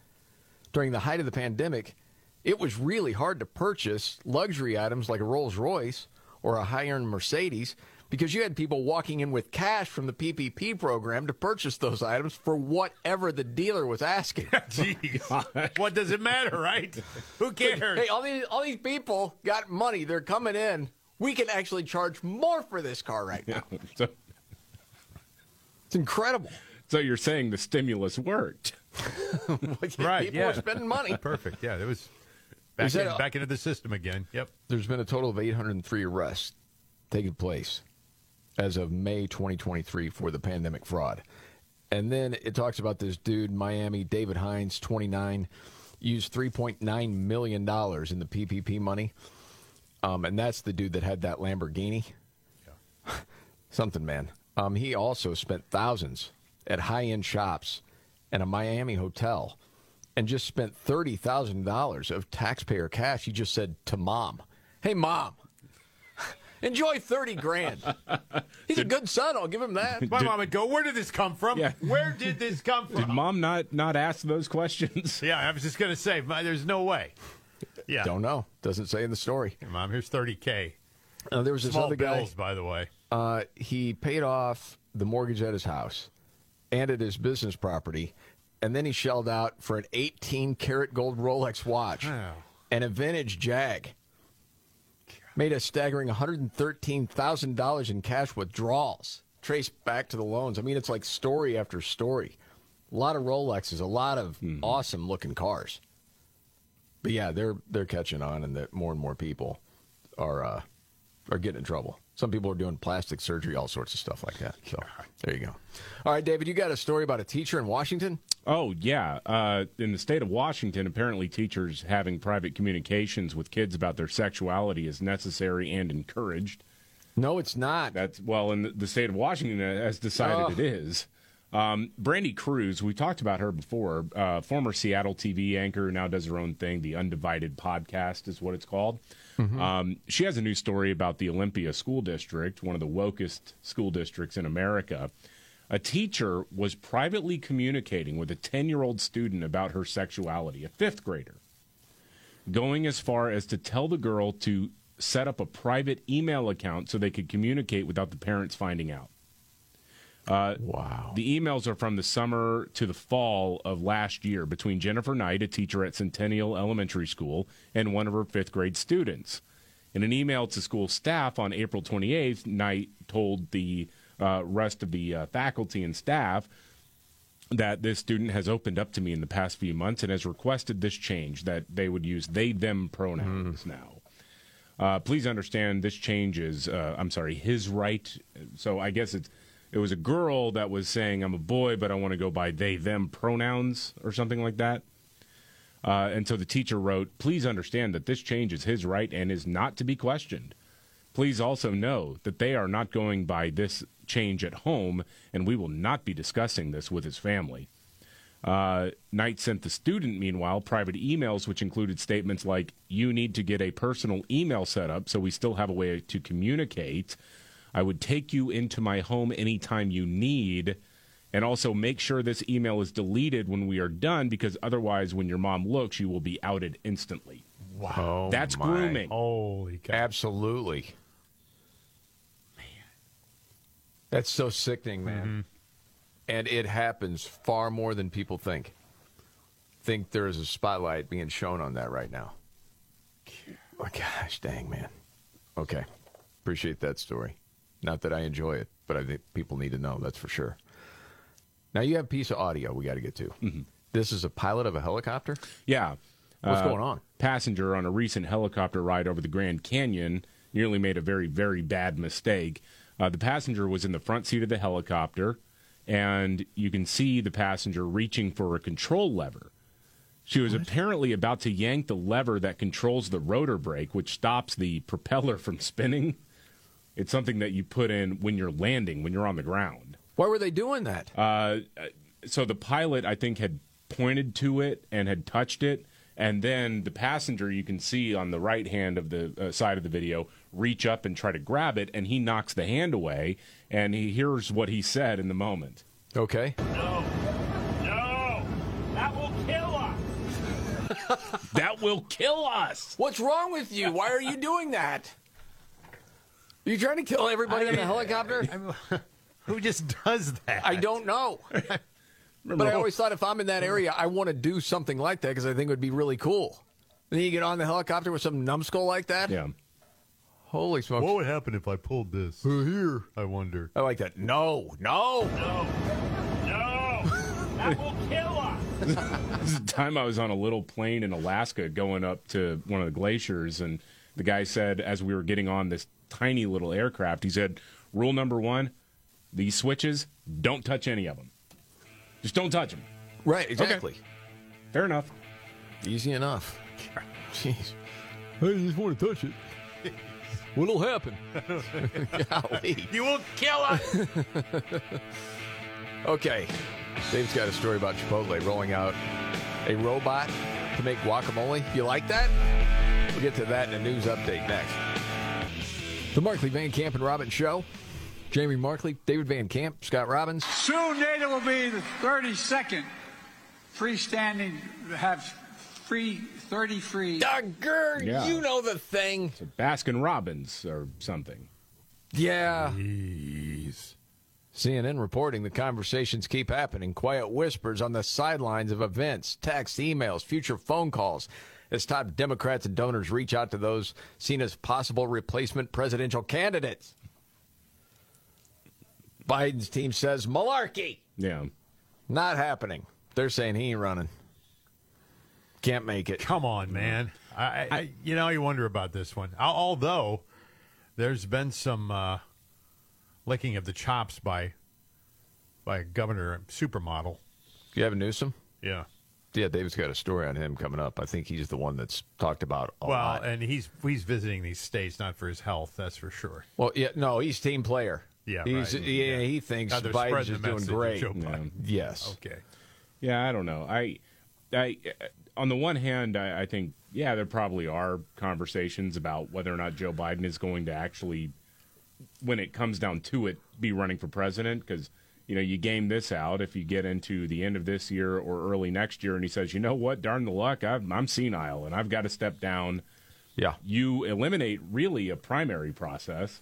During the height of the pandemic, it was really hard to purchase luxury items like a Rolls Royce or a high end Mercedes because you had people walking in with cash from the PPP program to purchase those items for whatever the dealer was asking. Jeez. what does it matter, right? Who cares? Hey, all these all these people got money. They're coming in. We can actually charge more for this car right now. so, it's incredible. So you're saying the stimulus worked? right. People yeah. are spending money. Perfect. Yeah, it was back, Is in- a- back into the system again. Yep. There's been a total of 803 arrests taking place as of May 2023 for the pandemic fraud. And then it talks about this dude, Miami, David Hines, 29, used $3.9 million in the PPP money. Um, and that's the dude that had that Lamborghini. Yeah. Something, man. Um, he also spent thousands at high end shops and a Miami hotel and just spent $30,000 of taxpayer cash. He just said to mom, Hey, mom, enjoy 30 grand. He's a good son. I'll give him that. My mom would go, Where did this come from? Yeah. Where did this come from? Did mom not not ask those questions? Yeah, I was just going to say, my- there's no way. Yeah. Don't know. Doesn't say in the story. Hey, Mom, here's 30K. Uh, there was this Small other guy. bills, by the way. Uh, he paid off the mortgage at his house and at his business property. And then he shelled out for an 18 karat gold Rolex watch and a vintage Jag. Made a staggering $113,000 in cash withdrawals, traced back to the loans. I mean, it's like story after story. A lot of Rolexes, a lot of awesome looking cars. But yeah, they're they're catching on, and that more and more people are uh, are getting in trouble. Some people are doing plastic surgery, all sorts of stuff like that. So there you go. All right, David, you got a story about a teacher in Washington? Oh yeah, uh, in the state of Washington, apparently teachers having private communications with kids about their sexuality is necessary and encouraged. No, it's not. That's well, in the, state of Washington has decided Oh. it is. Um, Brandi Kruse, we talked about her before. Uh, former Seattle TV anchor, now does her own thing. The Undivided Podcast is what it's called. Um, she has a new story about the Olympia School District, one of the wokest school districts in America. A teacher was privately communicating with a 10 year old student about her sexuality, a fifth grader, going as far as to tell the girl to set up a private email account so they could communicate without the parents finding out. Uh, wow. The emails are from the summer to the fall of last year between Jennifer Knight, a teacher at Centennial Elementary School, and one of her fifth grade students. In an email to school staff on April 28th, Knight told the uh, rest of the uh, faculty and staff that this student has opened up to me in the past few months and has requested this change that they would use they them pronouns now. Uh, please understand this change is uh, I'm sorry his right. So I guess it's it was a girl that was saying I'm a boy but I want to go by they them pronouns or something like that. Uh, and so the teacher wrote, "Please understand that this change is his right and is not to be questioned." Please also know that they are not going by this change at home, and we will not be discussing this with his family. Uh, Knight sent the student, meanwhile, private emails which included statements like, You need to get a personal email set up so we still have a way to communicate. I would take you into my home anytime you need. And also make sure this email is deleted when we are done because otherwise, when your mom looks, you will be outed instantly. Wow. That's my. grooming. Holy cow. Absolutely. Man. That's so sickening, man. Mm-hmm. And it happens far more than people think. Think there is a spotlight being shown on that right now. Oh, gosh dang, man. Okay. Appreciate that story. Not that I enjoy it, but I think people need to know, that's for sure. Now, you have a piece of audio we got to get to. This is a pilot of a helicopter? Yeah. What's Uh, going on? Passenger on a recent helicopter ride over the Grand Canyon nearly made a very, very bad mistake. Uh, the passenger was in the front seat of the helicopter, and you can see the passenger reaching for a control lever. She was apparently about to yank the lever that controls the rotor brake, which stops the propeller from spinning. It's something that you put in when you're landing, when you're on the ground. Why were they doing that? Uh, so the pilot, I think, had pointed to it and had touched it, and then the passenger, you can see on the right hand of the uh, side of the video, reach up and try to grab it, and he knocks the hand away, and he hears what he said in the moment. Okay. No. No. That will kill us. that will kill us. What's wrong with you? Why are you doing that? Are you trying to kill everybody in the helicopter? Who just does that? I don't know. but I always thought if I'm in that area, I want to do something like that because I think it would be really cool. And then you get on the helicopter with some numbskull like that. Yeah. Holy smokes! What would happen if I pulled this? Who here. I wonder. I like that. No, no. No. No. That will kill us. This is the time I was on a little plane in Alaska going up to one of the glaciers, and the guy said, as we were getting on this tiny little aircraft, he said, Rule number one these switches, don't touch any of them. Just don't touch them. Right, exactly. Fair enough. Easy enough. Jeez. I just want to touch it. What'll happen? Golly. You will kill us. Okay. Dave's got a story about Chipotle rolling out a robot to make guacamole. You like that? We'll get to that in a news update next. The Markley Van Camp and Robbins Show. Jamie Markley, David Van Camp, Scott Robbins. Soon NATO will be the 32nd freestanding, have free, 30 free. Duggar, Yeah. you know the thing. Baskin Robbins or something. Yeah. Jeez. CNN reporting the conversations keep happening, quiet whispers on the sidelines of events, texts, emails, future phone calls, as top Democrats and donors reach out to those seen as possible replacement presidential candidates. Biden's team says malarkey. Yeah. Not happening. They're saying he ain't running. Can't make it. Come on, man. I, I you know, you wonder about this one. Although there's been some uh, licking of the chops by by Governor Supermodel. Gavin Newsom? Yeah. Yeah, David's got a story on him coming up. I think he's the one that's talked about a well, lot. and he's he's visiting these states not for his health, that's for sure. Well, yeah, no, he's team player. Yeah, he's, right. yeah, he thinks Now they're Biden's spreading just doing great. Joe mm, Biden. Yes. Okay. Yeah, I don't know. I, I, on the one hand, I, I think yeah, there probably are conversations about whether or not Joe Biden is going to actually, when it comes down to it, be running for president because. You know, you game this out if you get into the end of this year or early next year, and he says, "You know what? Darn the luck, I'm, I'm senile and I've got to step down." Yeah, you eliminate really a primary process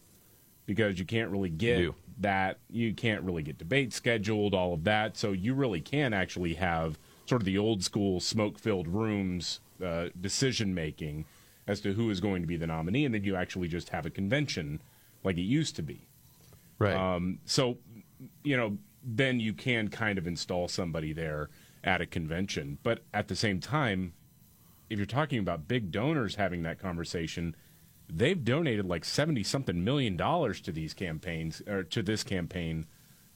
because you can't really get You that. You can't really get debate scheduled, all of that. So you really can actually have sort of the old school smoke filled rooms uh, decision making as to who is going to be the nominee, and then you actually just have a convention like it used to be. Right. Um, so, you know, then you can kind of install somebody there at a convention. But at the same time, if you're talking about big donors having that conversation, they've donated like 70 something million dollars to these campaigns or to this campaign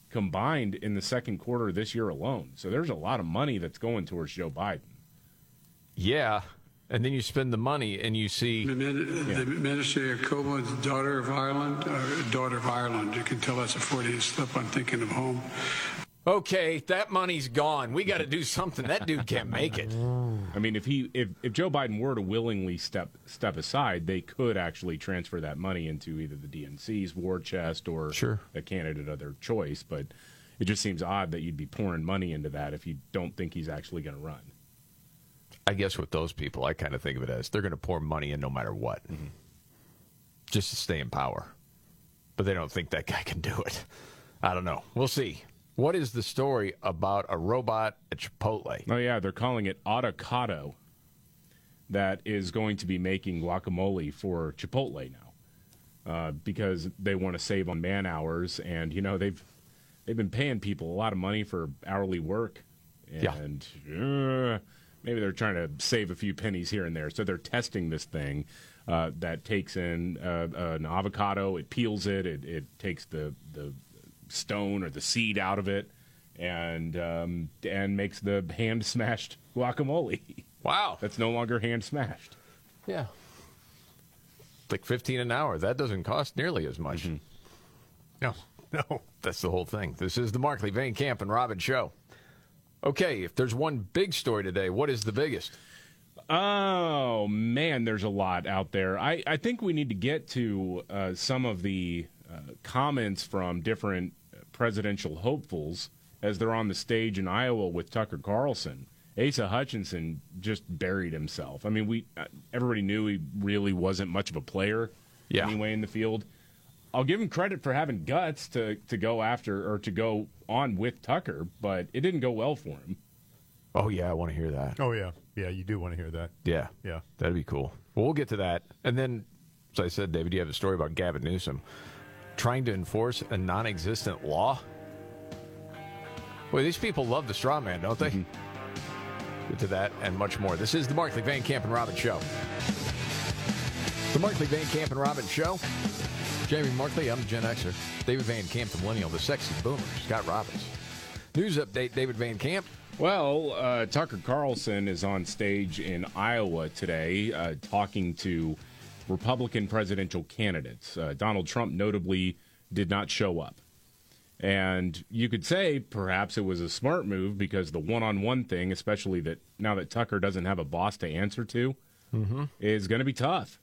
combined in the second quarter this year alone. So there's a lot of money that's going towards Joe Biden. Yeah, and then you spend the money and you see The, min- the Minister Yacobo, the daughter of Ireland, uh, daughter of Ireland. You can tell that's a Freudian slip. I'm thinking of home. Okay, that money's gone. We got to do something. That dude can't make it. I mean, if he if, if Joe Biden were to willingly step step aside, they could actually transfer that money into either the DNC's war chest or Sure. a candidate of their choice. But it just seems odd that you'd be pouring money into that if you don't think he's actually going to run. I guess with those people, I kind of think of it as they're going to pour money in no matter what, just to stay in power. But they don't think that guy can do it. I don't know. We'll see. What is the story about a robot at Chipotle? Oh yeah, they're calling it Autocado. That is going to be making guacamole for Chipotle now, uh, because they want to save on man hours, and you know they've they've been paying people a lot of money for hourly work, Yeah. and uh, maybe they're trying to save a few pennies here and there. So they're testing this thing uh, that takes in uh, an avocado, it peels it, it, it takes the the stone or the seed out of it, and um, and makes the hand smashed guacamole. Wow, that's no longer hand smashed. Yeah. Like 15 an hour. That doesn't cost nearly as much. No, no. That's the whole thing. This is the Markley, Van Camp, and Robbins show. Okay, if there's one big story today, what is the biggest? Oh man, there's a lot out there. I, I think we need to get to uh, some of the uh, comments from different presidential hopefuls as they're on the stage in Iowa with Tucker Carlson. Asa Hutchinson just buried himself. I mean, we uh, everybody knew he really wasn't much of a player Yeah. anyway in the field. I'll give him credit for having guts to, to go after or to go on with Tucker, but it didn't go well for him. Oh, yeah, I want to hear that. Oh yeah, yeah. You do want to hear that. Yeah. Yeah. That'd be cool. Well, we'll get to that. And then, as I said, David, you have a story about Gavin Newsom trying to enforce a non existent law. Well, these people love the straw man, don't they? Mm-hmm. Get to that and much more. This is the Markley Van Camp and Robbins Show. The Markley Van Camp and Robbins Show. Jamie Markley, I'm Gen Xer. David Van Camp, the millennial, the sexy boomer, Scott Robbins. News update, David Van Camp. Well, uh, Tucker Carlson is on stage in Iowa today uh, talking to Republican presidential candidates. Uh, Donald Trump notably did not show up. And you could say perhaps it was a smart move because the one on one thing, especially that now that Tucker doesn't have a boss to answer to, Mm-hmm. is going to be tough.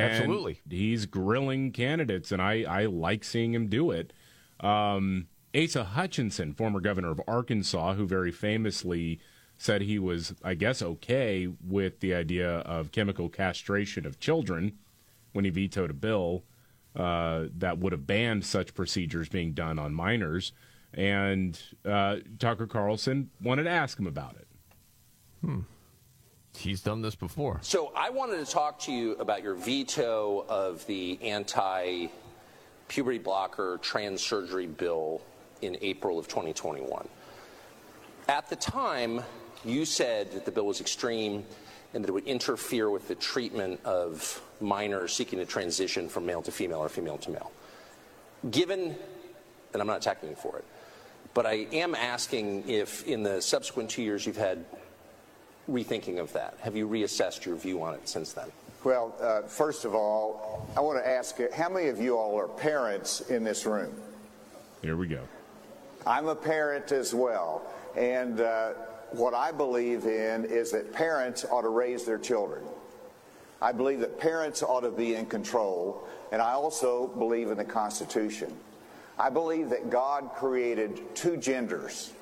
Absolutely. He's grilling candidates, and I, I like seeing him do it. Um, Asa Hutchinson, former governor of Arkansas, who very famously said he was, I guess, okay with the idea of chemical castration of children when he vetoed a bill. uh, that would have banned such procedures being done on minors. And uh, Tucker Carlson wanted to ask him about it. Hmm. He's done this before. So I wanted to talk to you about your veto of the anti puberty blocker trans surgery bill in April of 2021. At the time, you said that the bill was extreme and that it would interfere with the treatment of minors seeking to transition from male to female or female to male. Given, and I'm not attacking you for it, but I am asking if in the subsequent two years you've had rethinking of that. Have you reassessed your view on it since then? Well, uh, first of all, I want to ask how many of you all are parents in this room? Here we go. I'm a parent as well. And uh, what I believe in is that parents ought to raise their children. I believe that parents ought to be in control. And I also believe in the Constitution. I believe that God created two genders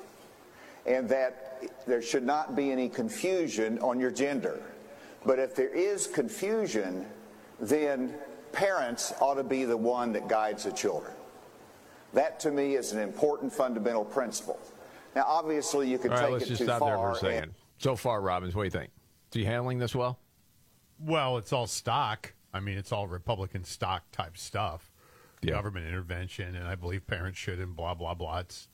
and that there should not be any confusion on your gender. But if there is confusion, then parents ought to be the one that guides the children. That to me is an important fundamental principle. Now, obviously, you could All right, take let's it just too stop far. there for a and- second. So far, Robbins, what do you think? Is he handling this well? Well, it's all stock. I mean, it's all Republican stock type stuff. Government intervention, and I believe parents should, and blah blah blah. It's,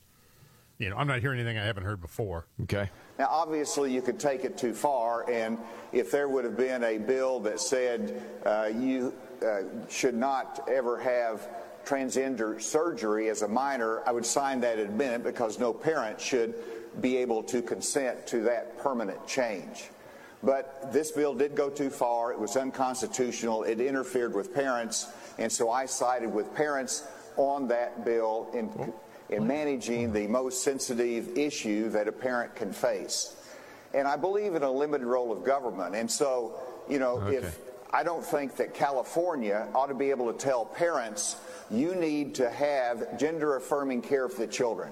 you know, I'm not hearing anything I haven't heard before. Okay. Now, obviously, you could take it too far, and if there would have been a bill that said uh, you uh, should not ever have transgender surgery as a minor, I would sign that in a minute because no parent should be able to consent to that permanent change. But this bill did go too far. It was unconstitutional. It interfered with parents, and so I sided with parents on that bill in, in managing the most sensitive issue that a parent can face. And I believe in a limited role of government. And so, you know, if I don't think that California ought to be able to tell parents, you need to have gender affirming care for the children.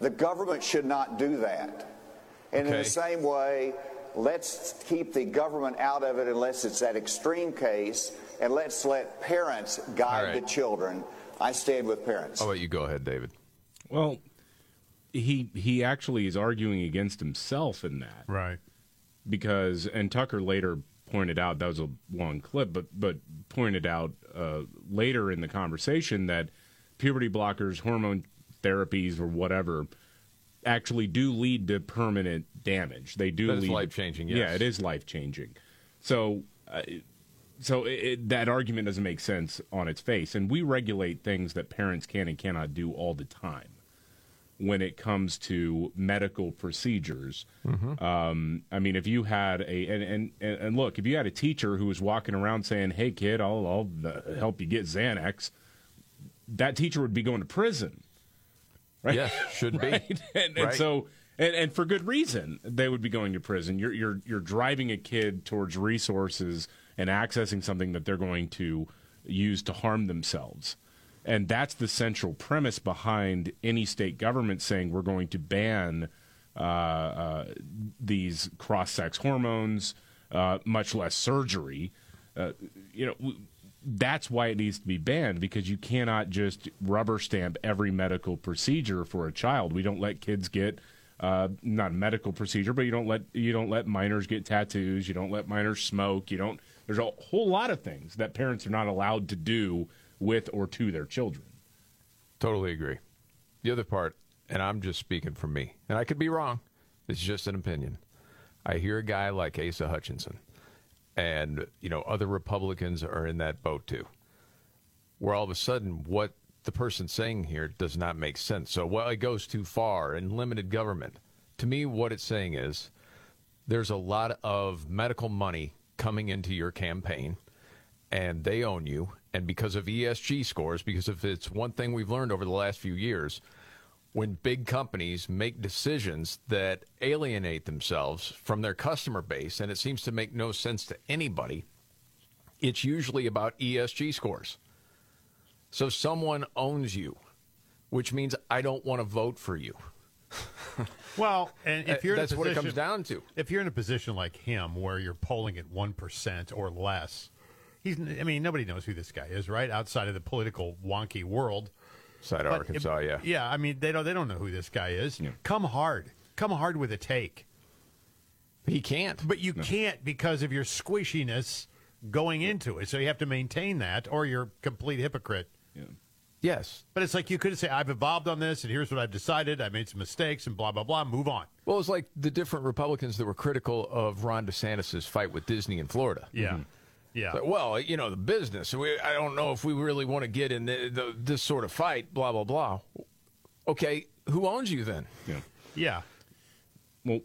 The government should not do that. And in the same way, let's keep the government out of it unless it's that extreme case, and let's let parents guide right. the children. I stand with parents. I'll let you go ahead, David. Well, he he actually is arguing against himself in that, right? Because and Tucker later pointed out that was a long clip, but but pointed out uh, later in the conversation that puberty blockers, hormone therapies, or whatever actually do lead to permanent damage. They do That is lead life-changing, Yeah, it is life changing. So. Uh, so it, it, that argument doesn't make sense on its face, and we regulate things that parents can and cannot do all the time when it comes to medical procedures. Um, I mean, if you had a and, and and look, if you had a teacher who was walking around saying, "Hey, kid, I'll, I'll uh, help you get Xanax," that teacher would be going to prison. Right? Yes, should be. Right? And, and Right. so. And, and for good reason, they would be going to prison. You're you're you're driving a kid towards resources and accessing something that they're going to use to harm themselves. And that's the central premise behind any state government saying we're going to ban uh, uh, these cross sex hormones, uh, much less surgery. Uh, you know, w- that's why it needs to be banned because you cannot just rubber stamp every medical procedure for a child. We don't let kids get uh, not a medical procedure, but you don't let you don't let minors get tattoos. You don't let minors smoke. You don't. There's a whole lot of things that parents are not allowed to do with or to their children. Totally agree. The other part, and I'm just speaking from me, and I could be wrong. It's just an opinion. I hear a guy like Asa Hutchinson, and you know other Republicans are in that boat too. Where all of a sudden, what the person's saying here does not make sense. So, well, it goes too far and limited government. To me, what it's saying is there's a lot of medical money coming into your campaign and they own you. And because of ESG scores, because if it's one thing we've learned over the last few years, when big companies make decisions that alienate themselves from their customer base, and it seems to make no sense to anybody, it's usually about ESG scores. So someone owns you, which means I don't want to vote for you. Well, and if you're that's what it comes down to. If you're in a position like him where you're polling at one percent or less, He's. I mean, nobody knows who this guy is, right? Outside of the political wonky world. Side of Arkansas, it- yeah. Yeah, I mean, they don't. They don't know who this guy is. Come hard. Come hard with a take. He can't. But you can't because of your squishiness going into it. So you have to maintain that, or you're a complete hypocrite. Yeah. Yes. But it's like you could say, I've evolved on this, and here's what I've decided. I made some mistakes, and blah, blah, blah. Move on. Well, it's like the different Republicans that were critical of Ron DeSantis' fight with Disney in Florida. Yeah. Mm-hmm. Yeah. But, well, you know, the business. We, I don't know if we really want to get in the, the, this sort of fight, blah, blah, blah. Okay, who owns you then? Yeah. Yeah. Well,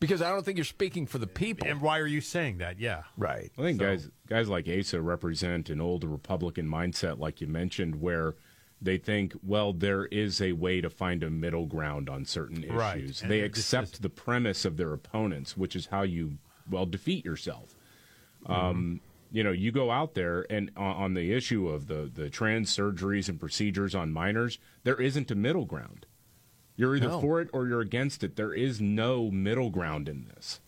because I don't think you're speaking for the people. And why are you saying that? Yeah. Right. I think guys guys like Asa represent an old Republican mindset, like you mentioned, where they think, well, there is a way to find a middle ground on certain issues. And They it just accept the premise of their opponents, which is how you well defeat yourself. Um, you know, you go out there and on, on the issue of the the trans surgeries and procedures on minors, there isn't a middle ground. You're either No. for it or you're against it. There is no middle ground in this.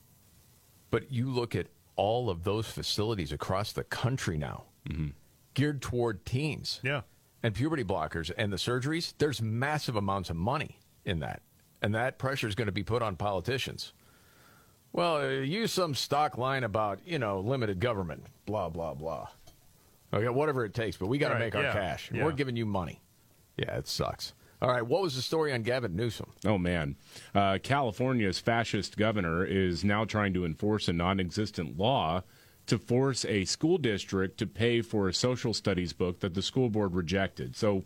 But you look at all of those facilities across the country now, mm-hmm. geared toward teens. Yeah. And puberty blockers and the surgeries, there's massive amounts of money in that. And that pressure is going to be put on politicians. Well, uh, use some stock line about, you know, limited government, blah, blah, blah. Okay, whatever it takes, but we got to Right, make our yeah, cash. yeah. We're giving you money. Yeah, it sucks. All right, what was the story on Gavin Newsom? Oh man, uh, California's fascist governor is now trying to enforce a non-existent law to force a school district to pay for a social studies book that the school board rejected. So,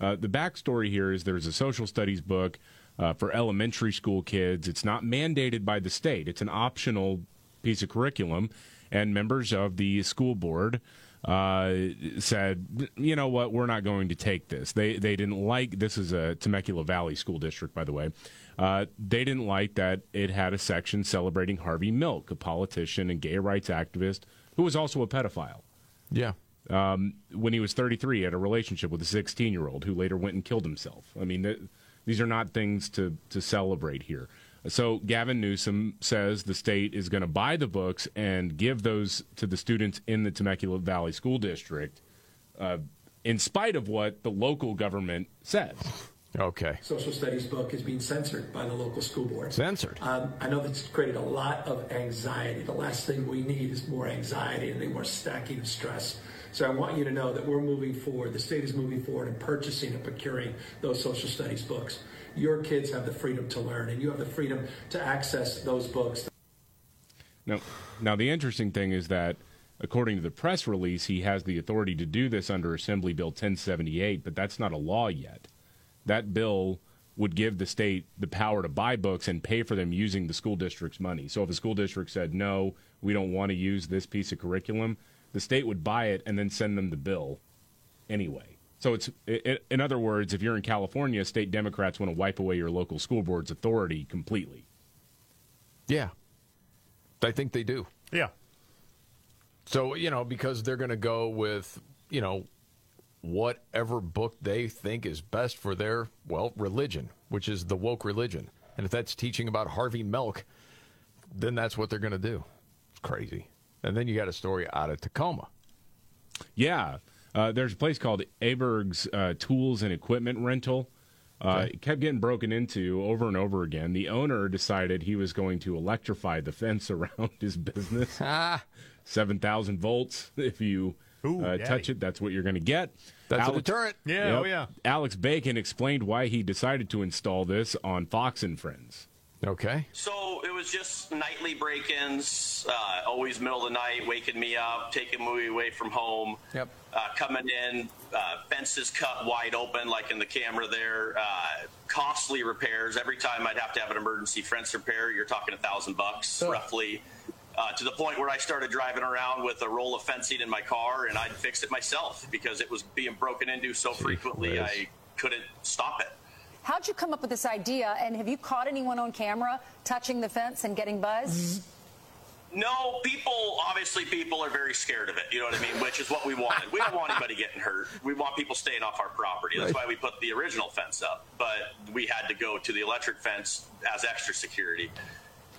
uh, the backstory here is there's a social studies book uh, for elementary school kids. It's not mandated by the state; it's an optional piece of curriculum, and members of the school board uh, said, you know what, we're not going to take this. They they didn't like this is a Temecula Valley school district, by the way. Uh, they didn't like that it had a section celebrating Harvey Milk, a politician and gay rights activist who was also a pedophile. Yeah. Um, when he was 33, he had a relationship with a 16 year old who later went and killed himself. I mean, th- these are not things to, to celebrate here. So Gavin Newsom says the state is going to buy the books and give those to the students in the Temecula Valley School District, uh, in spite of what the local government says. Okay. social studies book is being censored by the local school board. Censored. Um, I know that's created a lot of anxiety. The last thing we need is more anxiety and more stacking of stress. So I want you to know that we're moving forward. The state is moving forward in purchasing and procuring those social studies books. Your kids have the freedom to learn, and you have the freedom to access those books. Now, now the interesting thing is that, according to the press release, he has the authority to do this under Assembly Bill 1078, but that's not a law yet. That bill would give the state the power to buy books and pay for them using the school district's money. So if a school district said, no, we don't want to use this piece of curriculum, the state would buy it and then send them the bill anyway. So it's, i i in other words, if you're in California, state Democrats want to wipe away your local school board's authority completely. Yeah. I think they do. Yeah. So, you know, because they're going to go with, you know, whatever book they think is best for their, well, religion, which is the woke religion. And if that's teaching about Harvey Milk, then that's what they're going to do. It's crazy. And then you got a story out of Tacoma. Yeah. Uh, there's a place called Aberg's uh, Tools and Equipment Rental. Uh, It kept getting broken into over and over again. The owner decided he was going to electrify the fence around his business. 7,000 volts. If you uh, touch it, that's what you're going to get. That's a deterrent. Yeah, oh, yeah. Alex Bacon explained why he decided to install this on Fox and Friends. Okay. So it was just nightly break-ins, uh, always middle of the night, waking me up, taking me away from home. Yep. Uh, coming in, uh, fences cut wide open, like in the camera there. Uh, costly repairs. Every time I'd have to have an emergency fence repair, you're talking a thousand bucks roughly. Uh, to the point where I started driving around with a roll of fencing in my car, and I'd fix it myself because it was being broken into so frequently whiz. I couldn't stop it. How'd you come up with this idea? And have you caught anyone on camera touching the fence and getting buzz? No, people, obviously, people are very scared of it. You know what I mean? Which is what we wanted. We don't want anybody getting hurt. We want people staying off our property. That's Right. why we put the original fence up. But we had to go to the electric fence as extra security.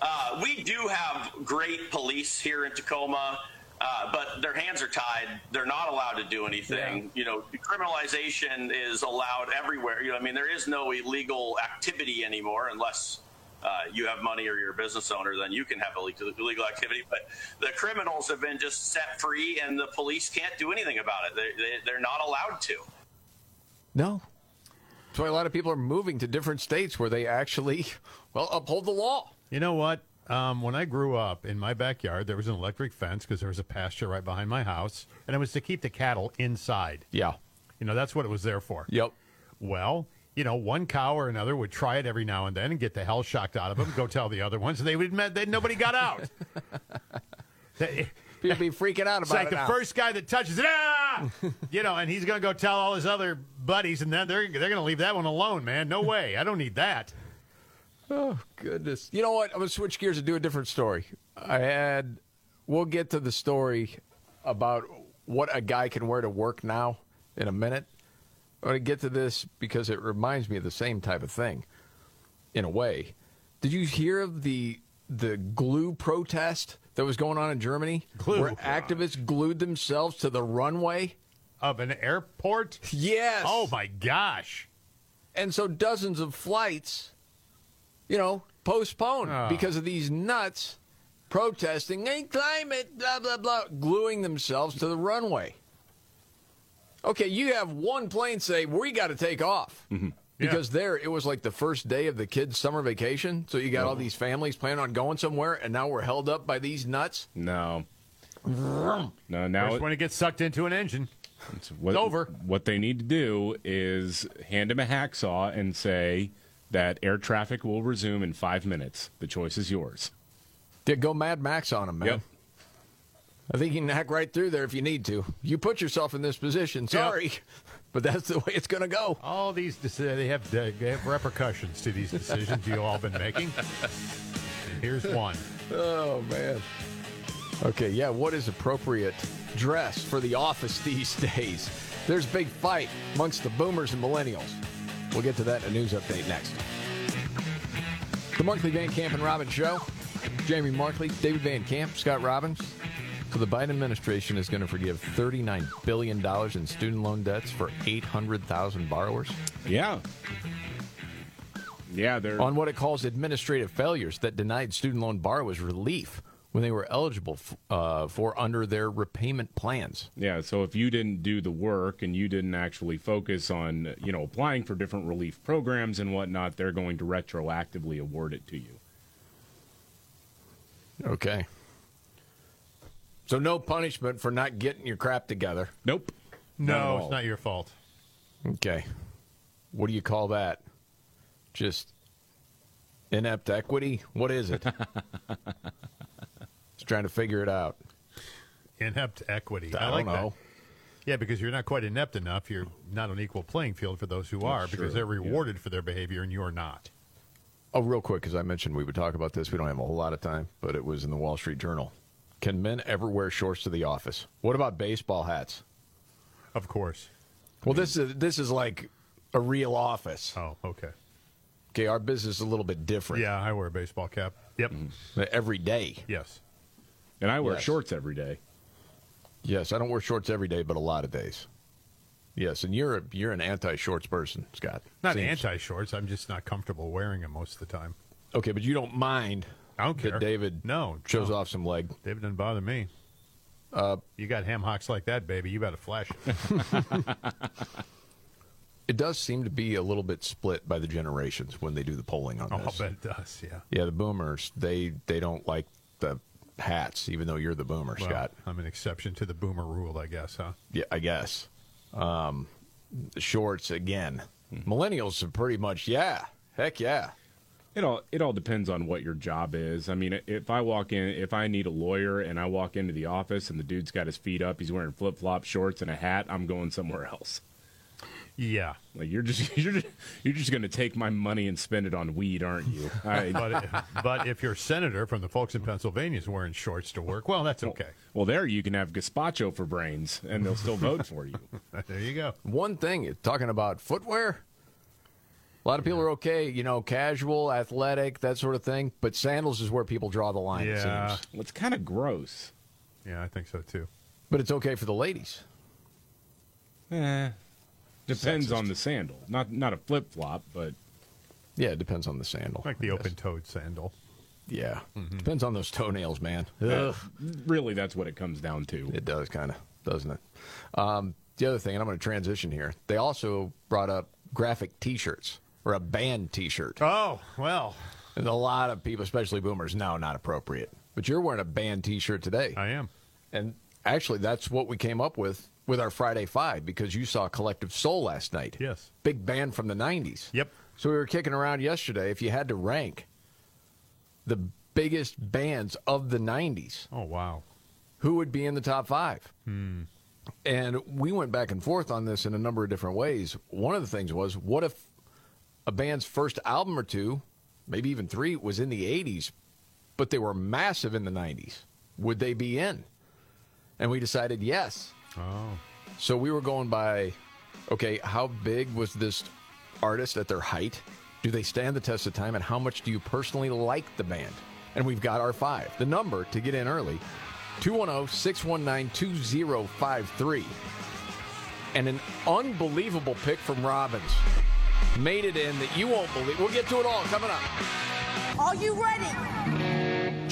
Uh, we do have great police here in Tacoma. Uh, but their hands are tied. They're not allowed to do anything. You know, criminalization is allowed everywhere. You know, I mean, there is no illegal activity anymore unless uh, you have money or you're a business owner, then you can have illegal, illegal activity. But the criminals have been just set free, and the police can't do anything about it. They, they, they're not allowed to. No. That's why a lot of people are moving to different states where they actually, well, uphold the law. You know what? Um, when I grew up in my backyard, there was an electric fence because there was a pasture right behind my house, and it was to keep the cattle inside. Yeah. You know, that's what it was there for. Yep. Well, you know, one cow or another would try it every now and then and get the hell shocked out of them, go tell the other ones, and they would admit that nobody got out. People be freaking out about It's like it the now. first guy that touches it, ah! you know, and he's going to go tell all his other buddies, and then they're, they're going to leave that one alone, man. No way. I don't need that. Oh goodness! You know what? I'm gonna switch gears and do a different story. I had. We'll get to the story about what a guy can wear to work now in a minute. I'm gonna get to this because it reminds me of the same type of thing, in a way. Did you hear of the the glue protest that was going on in Germany, Glue? where activists glued themselves to the runway of an airport? Yes. Oh my gosh! And so dozens of flights, you know, postponed Ah. because of these nuts protesting hey, climate, blah blah blah, gluing themselves to the runway. Okay, you have one plane say we got to take off. Because there, it was like the first day of the kids' summer vacation. So you got all these families planning on going somewhere, and now we're held up by these nuts. No. No, now First when it gets sucked into an engine. It's what, over. What they need to do is hand him a hacksaw and say that air traffic will resume in five minutes. The choice is yours. Yeah, go Mad Max on him, man. Yep. I think you can hack right through there if you need to. You put yourself in this position. Sorry, but that's the way it's going to go. All these deci- they have they have repercussions to these decisions you all been making. And here's one. Oh man. Okay, yeah. What is appropriate dress for the office these days? There's a big fight amongst the boomers and millennials. We'll get to that in a news update next. The Markley Van Camp and Robbins Show. Jamie Markley, David Van Camp, Scott Robbins. So the Biden administration is going to forgive $39 billion in student loan debts for 800,000 borrowers. Yeah. Yeah, they're on what it calls administrative failures that denied student loan borrowers relief when they were eligible f- uh, for under their repayment plans. Yeah, so if you didn't do the work and you didn't actually focus on, you know, applying for different relief programs and whatnot, they're going to retroactively award it to you. Okay. So no punishment for not getting your crap together. Nope. No, Not it's not your fault. Okay. What do you call that? Just inept equity? What is it? Trying to figure it out. Inept equity. I I, like don't know. that. Yeah, because you're not quite inept enough. You're not on equal playing field for those who are, That's because true, they're rewarded for their behavior and you're not. Oh, real quick, because I mentioned we would talk about this. We don't have a whole lot of time, but it was in the Wall Street Journal. Can men ever wear shorts to the office? What about baseball hats? Of course. Well, this is this is like a real office. Oh, okay. Okay, our business is a little bit different. Yeah, I wear a baseball cap. Yep. Mm-hmm. Every day. Yes. And I wear Yes. shorts every day. Yes, I don't wear shorts every day, but a lot of days. Yes, and you're a, you're an anti-shorts person, Scott. Not Seems- anti shorts. I'm just not comfortable wearing them most of the time. Okay, but you don't mind I don't that care. David no shows no. off some leg. David doesn't bother me. Uh, you got ham hocks like that, baby. You better flash it. It does seem to be a little bit split by the generations when they do the polling on oh, I'll this. bet it does. Yeah. Yeah, the boomers they they don't like the hats, even though you're the boomer, Well, Scott. I'm an exception to the boomer rule, I guess, huh? Yeah, I guess. Um, shorts again. Millennials are pretty much yeah, heck yeah. It all it all depends on what your job is. I mean, if I walk in, if I need a lawyer and I walk into the office and the dude's got his feet up, he's wearing flip flop shorts and a hat, I'm going somewhere else. Yeah. Like you're just you're just, you're just going to take my money and spend it on weed, aren't you? I, but but if your senator from the folks in Pennsylvania is wearing shorts to work, well, that's okay. well, there you can have gazpacho for brains, and they'll still vote for you. there you go. One thing, talking about footwear, a lot of people are okay, you know, casual, athletic, that sort of thing. But sandals is where people draw the line. It Yeah. seems. Well, it's kind of gross. Yeah, I think so too. But it's okay for the ladies. Eh, depends on the sandal. Not not a flip flop, but Yeah, it depends on the sandal. Like the open-toed sandal. Yeah, depends on those toenails, man. Ugh. really that's what it comes down to. It does kind of, doesn't it? Um, the other thing, and I'm going to transition here. They also brought up graphic T-shirts or a band T-shirt. Oh well, and a lot of people, especially boomers, now not appropriate. But you're wearing a band T-shirt today. I am, and actually, that's what we came up with with our Friday Five because you saw Collective Soul last night. Yes, big band from the '90s. Yep. So we were kicking around yesterday. If you had to rank the biggest bands of the '90s, oh wow, who would be in the top five? Hmm. And we went back and forth on this in a number of different ways. One of the things was, what if a band's first album or two, maybe even three, was in the 80s, but they were massive in the 90s? Would they be in? And we decided yes. Oh. So we were going by, okay, how big was this artist at their height? Do they stand the test of time? And how much do you personally like the band? And we've got our five. The number to get in early 210 619 2053. And an unbelievable pick from Robbins made it in that you won't believe. We'll get to it all coming up. Are you ready?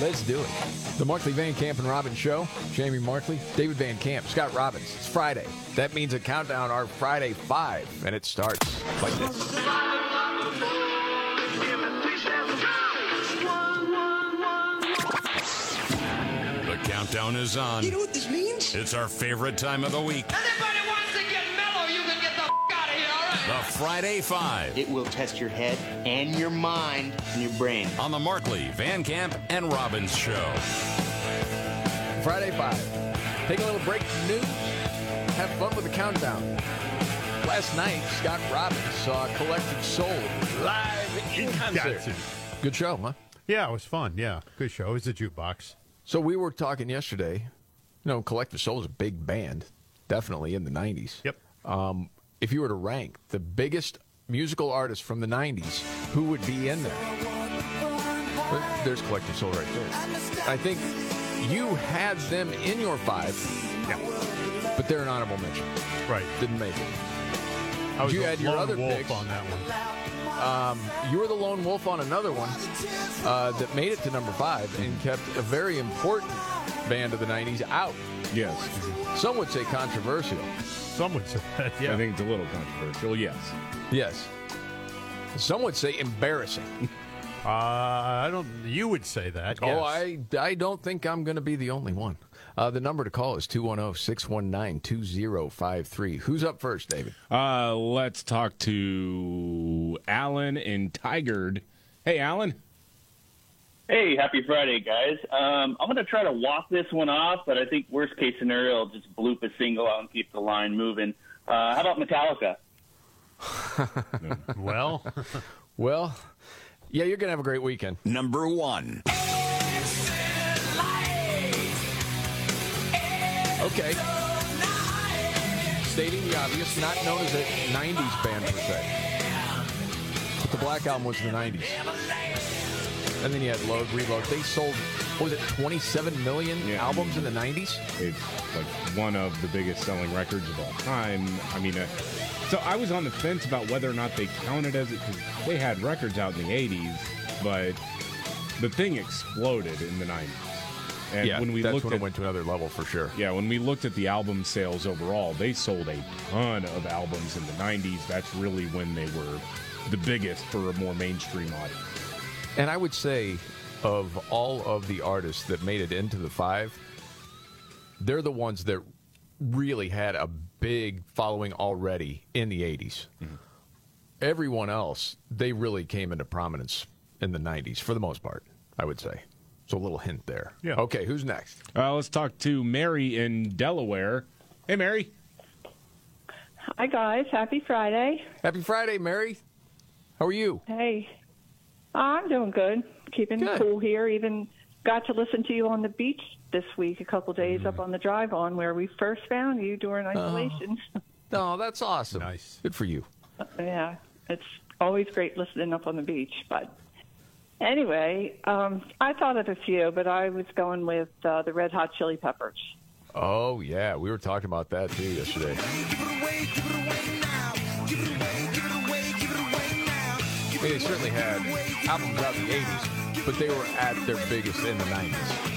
Let's do it. The Markley Van Camp and Robbins Show. Jamie Markley, David Van Camp, Scott Robbins. It's Friday. That means a countdown, our Friday Five, and it starts like this. The countdown is on. You know what this means? It's our favorite time of the week. Anybody wants The Friday Five. It will test your head and your mind and your brain. On the Markley, Van Camp, and Robbins Show. Friday Five. Take a little break from news. Have fun with the countdown. Last night, Scott Robbins saw Collective Soul live in concert. Gotcha. Good show, huh? Yeah, it was fun. Yeah, good show. It was a jukebox. So we were talking yesterday. You know, Collective Soul is a big band, definitely in the '90s. Yep. Um, if you were to rank the biggest musical artists from the '90s, who would be in there? There's Collective Soul right there. I think you had them in your five. Yeah. But they're an honorable mention. Right. Didn't make it. I was you had your lone other wolf picks. on that one. Um, you were the lone wolf on another one uh, that made it to number five and kept a very important band of the 90s out. Yes. Some would say controversial. Some would say that, yeah. I think it's a little controversial. Yes. Yes. Some would say embarrassing. Uh, I don't. You would say that. Oh, yes. I, I don't think I'm going to be the only one. Uh, the number to call is 210 619 2053. Who's up first, David? Uh, let's talk to Alan in Tigard. Hey, Alan. Hey, happy Friday, guys. Um, I'm going to try to walk this one off, but I think worst case scenario, I'll just bloop a single out and keep the line moving. Uh, how about Metallica? well, well, yeah, you're going to have a great weekend. Number one. Okay. Stating the obvious, not known as a 90s band per se. But the Black Album was in the 90s. And then you had Load, Reload. They sold, what was it, 27 million albums in the 90s? It's like one of the biggest selling records of all time. I mean, uh, so I was on the fence about whether or not they counted as it because they had records out in the 80s, but the thing exploded in the 90s. And yeah, when we that's looked when at it went to another level for sure. Yeah, when we looked at the album sales overall, they sold a ton of albums in the 90s. That's really when they were the biggest for a more mainstream audience. And I would say, of all of the artists that made it into the five, they're the ones that really had a big following already in the 80s. Everyone else, they really came into prominence in the 90s for the most part, I would say. So a little hint there. Yeah. Okay, who's next? Uh, let's talk to Mary in Delaware. Hey, Mary. Hi, guys. Happy Friday. Happy Friday, Mary. How are you? Hey. I'm doing good. Keeping Good. cool here. Even got to listen to you on the beach this week, a couple days Mm. up on the drive on where we first found you during isolation. No, that's awesome. Nice. Good for you. yeah, it's always great listening up on the beach. But anyway, um, I thought of a few, but I was going with uh, the Red Hot Chili Peppers. Oh yeah, we were talking about that too yesterday. They certainly had albums out in the '80s, but they were at their biggest in the '90s.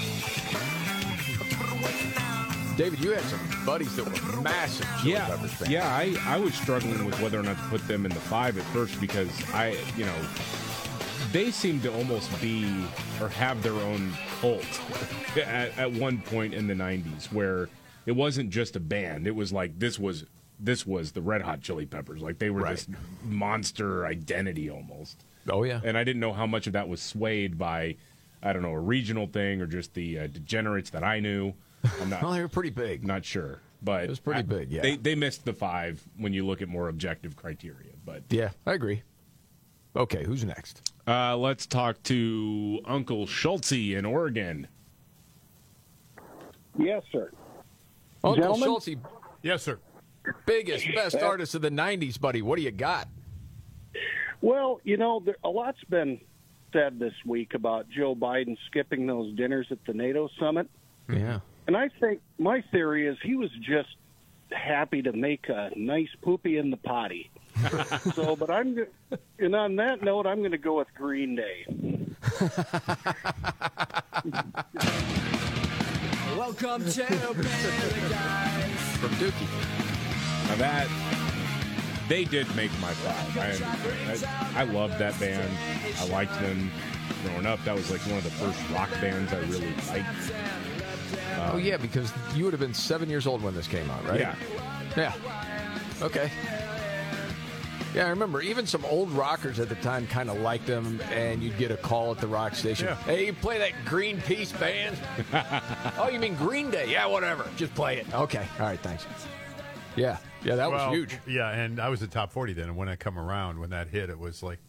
David, you had some buddies that were massive Chili yeah, Peppers fans. yeah. I, I was struggling with whether or not to put them in the five at first because I, you know, they seem to almost be or have their own cult at, at one point in the '90s where it wasn't just a band; it was like this was this was the Red Hot Chili Peppers. Like they were this monster identity almost. Oh yeah, and I didn't know how much of that was swayed by. I don't know a regional thing or just the uh, degenerates that I knew. I'm not. well, they were pretty big. Not sure, but it was pretty big, yeah. they they missed the five when you look at more objective criteria. But Yeah, I agree. Okay, who's next? uh, let's talk to Uncle Schultze in Oregon. Yes, sir. Uncle Gentlemen? Schultze. Yes, sir. Biggest, best artist of the '90s, buddy. What do you got? Well, you know, there, a lot's been said this week about Joe Biden skipping those dinners at the NATO summit. Yeah. And I think my theory is he was just happy to make a nice poopy in the potty. so, but I'm, and on that note, I'm going to go with Green Day. Welcome to paradise. From Dookie. Now that they did make my five. I, I I loved that band. I liked them growing up. That was like one of the first rock bands I really liked. oh yeah, because you would have been seven years old when this came out, right? Yeah. Yeah. Okay. Yeah, I remember even some old rockers at the time kind of liked them, and you'd get a call at the rock station. Yeah. Hey, you play that Greenpeace band? oh, you mean Green Day? Yeah, whatever. Just play it. Okay. All right. Thanks. Yeah. Yeah, that Well, was huge. Yeah, and I was at top 40 then, and when I come around, when that hit, it was like,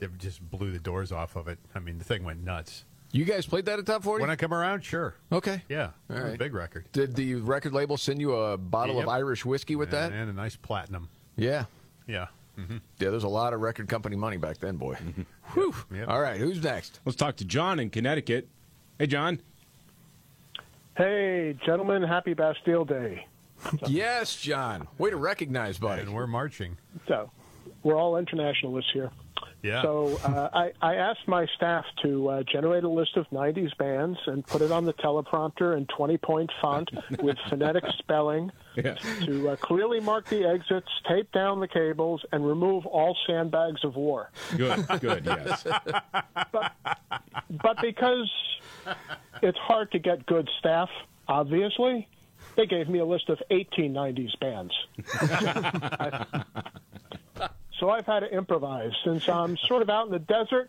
it just blew the doors off of it. I mean, the thing went nuts. You guys played that at Top 40? When I come around, sure. Okay. Yeah, All it was a right. big record. Did the record label send you a bottle Yep. of Irish whiskey with and, that? And a nice platinum. Yeah. Yeah. hmm Yeah, there's a lot of record company money back then, boy. Whew. All right, who's next? Let's talk to John in Connecticut. Hey, John. Hey, gentlemen, happy Bastille Day. Yes, John. Way to recognize, buddy. And we're marching. So, we're all internationalists here. Yeah. So, uh, I, I asked my staff to uh, generate a list of 90s bands and put it on the teleprompter in 20 point font with phonetic spelling Yeah. to uh, clearly mark the exits, tape down the cables, and remove all sandbags of war. Good, good, yes. But because it's hard to get good staff, obviously, they gave me a list of 1890s bands. so I've had to improvise. Since I'm sort of out in the desert,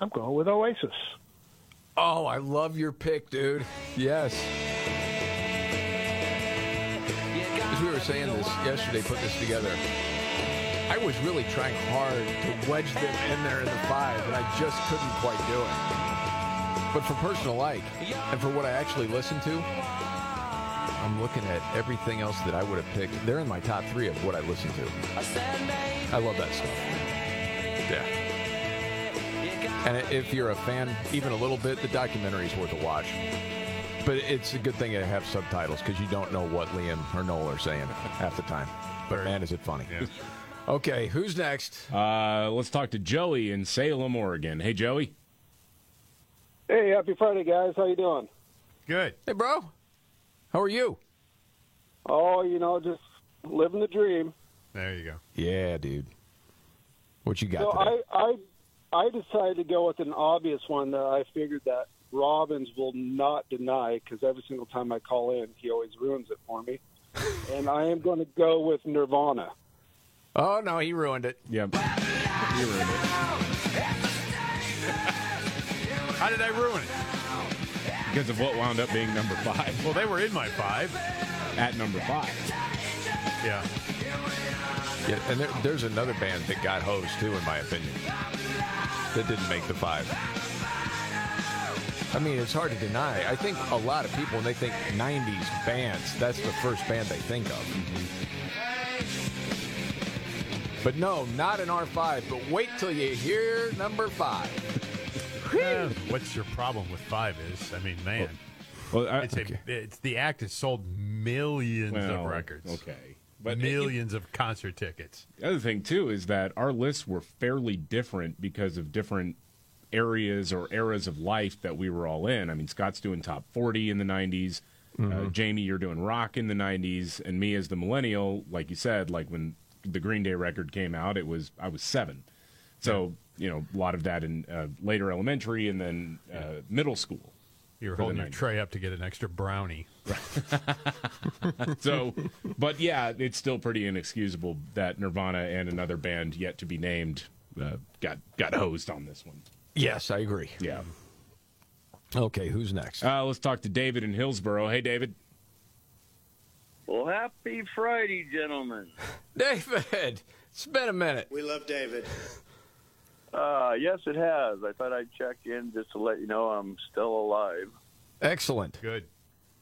I'm going with Oasis. Oh, I love your pick, dude. Yes. As we were saying this yesterday, put this together. I was really trying hard to wedge them in there in the five, and I just couldn't quite do it. But for personal like, and for what I actually listen to, I'm looking at everything else that I would have picked. They're in my top three of what I listen to. I love that stuff. Yeah. And if you're a fan, even a little bit, the documentary is worth a watch. But it's a good thing to have subtitles because you don't know what Liam or Noel are saying half the time. But man, is it funny. Okay, who's next? Uh, let's talk to Joey in Salem, Oregon. Hey, Joey. Hey, happy Friday, guys. How you doing? Good. Hey, bro. How are you? Oh, you know, just living the dream. There you go. Yeah, dude. What you got so today? I, I, I decided to go with an obvious one that I figured that Robbins will not deny because every single time I call in, he always ruins it for me. and I am going to go with Nirvana. Oh no, he ruined it. Yep. He ruined it. How did I ruin it? Because of what wound up being number five. Well, they were in my five. At number five. Yeah. Yeah, and there, there's another band that got hosed too, in my opinion, that didn't make the five. I mean, it's hard to deny. I think a lot of people, when they think '90s bands, that's the first band they think of. But no, not an R5. But wait till you hear number five. What's your problem with five? Is I mean, man, Well, I, it's, a, it's the act has sold millions Well, of records. okay. but millions of concert tickets. The other thing too is that our lists were fairly different because of different areas or eras of life that we were all in. I mean, Scott's doing top 40 in the 90s. Uh, Mhm. Jamie, you're doing rock in the 90s, and me as the millennial, like you said, like when the Green Day record came out, it was I was seven. So you know, a lot of that in uh, later elementary and then uh, middle school. You were holding your tray up to get an extra brownie. so, but yeah, it's still pretty inexcusable that Nirvana and another band yet to be named uh, got got hosed on this one. Yes, I agree. Yeah. Okay, who's next? Uh, let's talk to David in Hillsboro. Hey, David. Well, happy Friday, gentlemen. David, it's been a minute. We love David. Uh, yes, it has. I thought I'd check in just to let you know I'm still alive. Excellent. Good.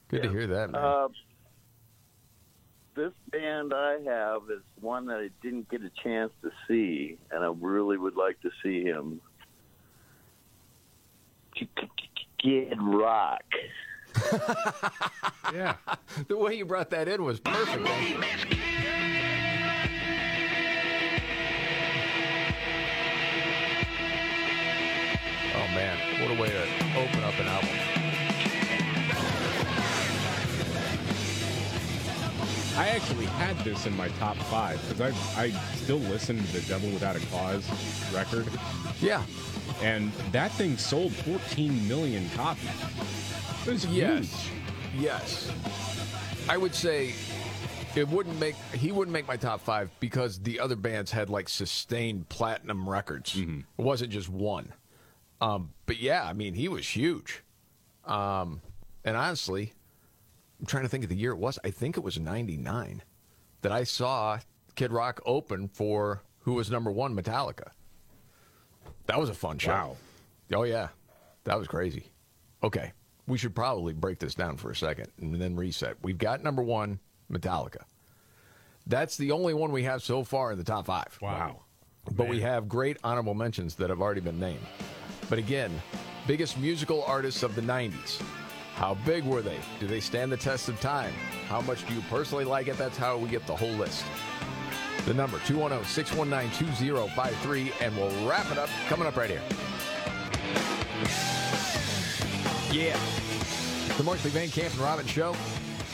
Good to hear that, man. Uh, this band I have is one that I didn't get a chance to see, and I really would like to see him. Kid Rock. yeah. the way you brought that in was perfect. Man. What a way to open up an album. I actually had this in my top five because I I still listen to the Devil Without a Cause record. Yeah, and that thing sold 14 million copies. It was Yes. huge. Yes. I would say it wouldn't make he wouldn't make my top five because the other bands had like sustained platinum records. Mm-hmm. It wasn't just one. Um, but yeah, I mean he was huge. Um, and honestly, I'm trying to think of the year it was. I think it was '99 that I saw Kid Rock open for who was number one, Metallica. That was a fun show. Wow. Oh yeah, that was crazy. Okay, we should probably break this down for a second and then reset. We've got number one, Metallica. That's the only one we have so far in the top five. Wow. But we have great honorable mentions that have already been named. But again, biggest musical artists of the 90s. How big were they? Do they stand the test of time? How much do you personally like it? That's how we get the whole list. The number 210 619 2053, and we'll wrap it up coming up right here. Yeah. The Markley Van Camp and Robbins Show.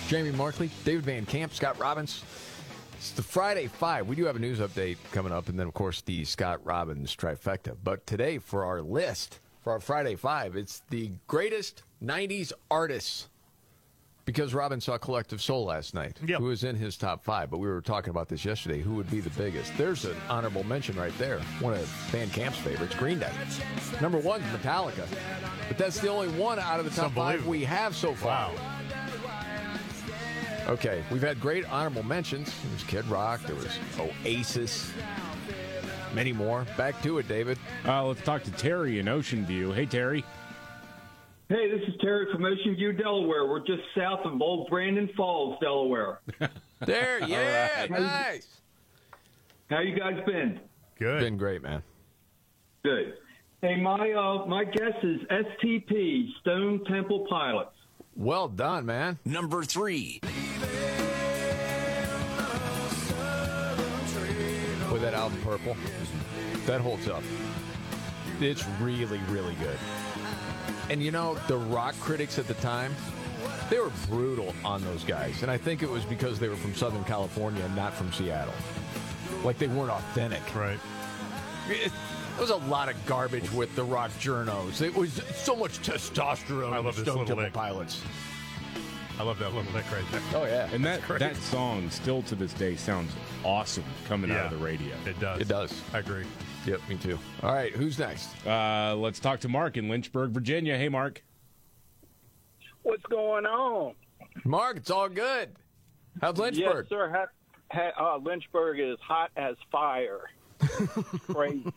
Jamie Markley, David Van Camp, Scott Robbins. It's the Friday Five. We do have a news update coming up, and then, of course, the Scott Robbins trifecta. But today, for our list, for our Friday Five, it's the greatest 90s artists. Because Robin saw Collective Soul last night, who was in his top five, but we were talking about this yesterday. Who would be the biggest? There's an honorable mention right there. One of Van Camp's favorites, Green Day. Number one, Metallica. But that's the only one out of the top five we have so far. Okay, we've had great honorable mentions. There was Kid Rock, there was Oasis, many more. Back to it, David. Uh, let's talk to Terry in Ocean View. Hey, Terry. Hey, this is Terry from Ocean View, Delaware. We're just south of Old Brandon Falls, Delaware. There, yeah, All right. nice. How you guys been? Good. Been great, man. Good. Hey, my uh, my guess is STP, Stone Temple Pilots. Well done, man. Number three. With that album Purple, that holds up. It's really, really good. And you know, the rock critics at the time, they were brutal on those guys. And I think it was because they were from Southern California and not from Seattle. Like they weren't authentic. Right. It, there was a lot of garbage with the rock journos. It was so much testosterone. I love this Stone little. Pilots. I love that little lick right there. Oh yeah, And that that song still to this day sounds awesome coming out of the radio. It does. It does. I agree. Yep, me too. All right, who's next? Uh, let's talk to Mark in Lynchburg, Virginia. Hey, Mark. What's going on? Mark, it's all good. How's Lynchburg? Yes, sir. Ha- ha- uh, Lynchburg is hot as fire. Crazy.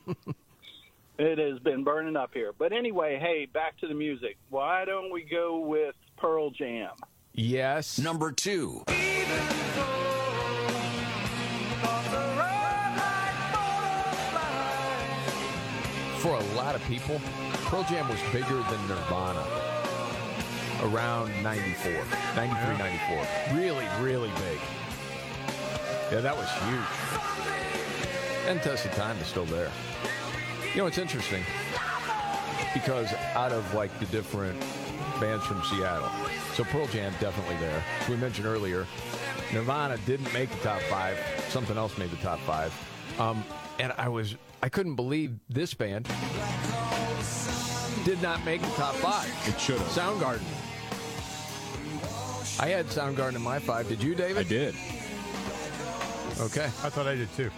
it has been burning up here. But anyway, hey, back to the music. Why don't we go with Pearl Jam? Yes. Number two. For a lot of people, Pearl Jam was bigger than Nirvana around 94, 93, 94. Really, really big. Yeah, that was huge. And Test of Time is still there. You know, it's interesting because out of like the different bands from Seattle, so Pearl Jam definitely there. As we mentioned earlier, Nirvana didn't make the top five. Something else made the top five. Um, and I was I couldn't believe this band did not make the top five. It should have. Soundgarden. I had Soundgarden in my five. Did you, David? I did. Okay. I thought I did too.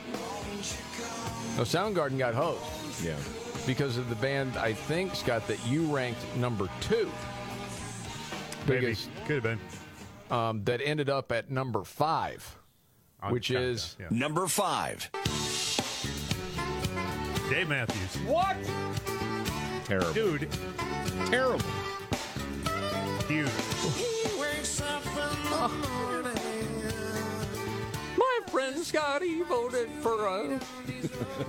No, Soundgarden got hosed. Yeah. Because of the band, I think, Scott, that you ranked number two. Maybe. Biggest, Could have been. um, that ended up at number five, On which the countdown, is yeah. Number five. Dave Matthews. What? Terrible. Dude, Terrible. huge. My friend Scotty voted for a.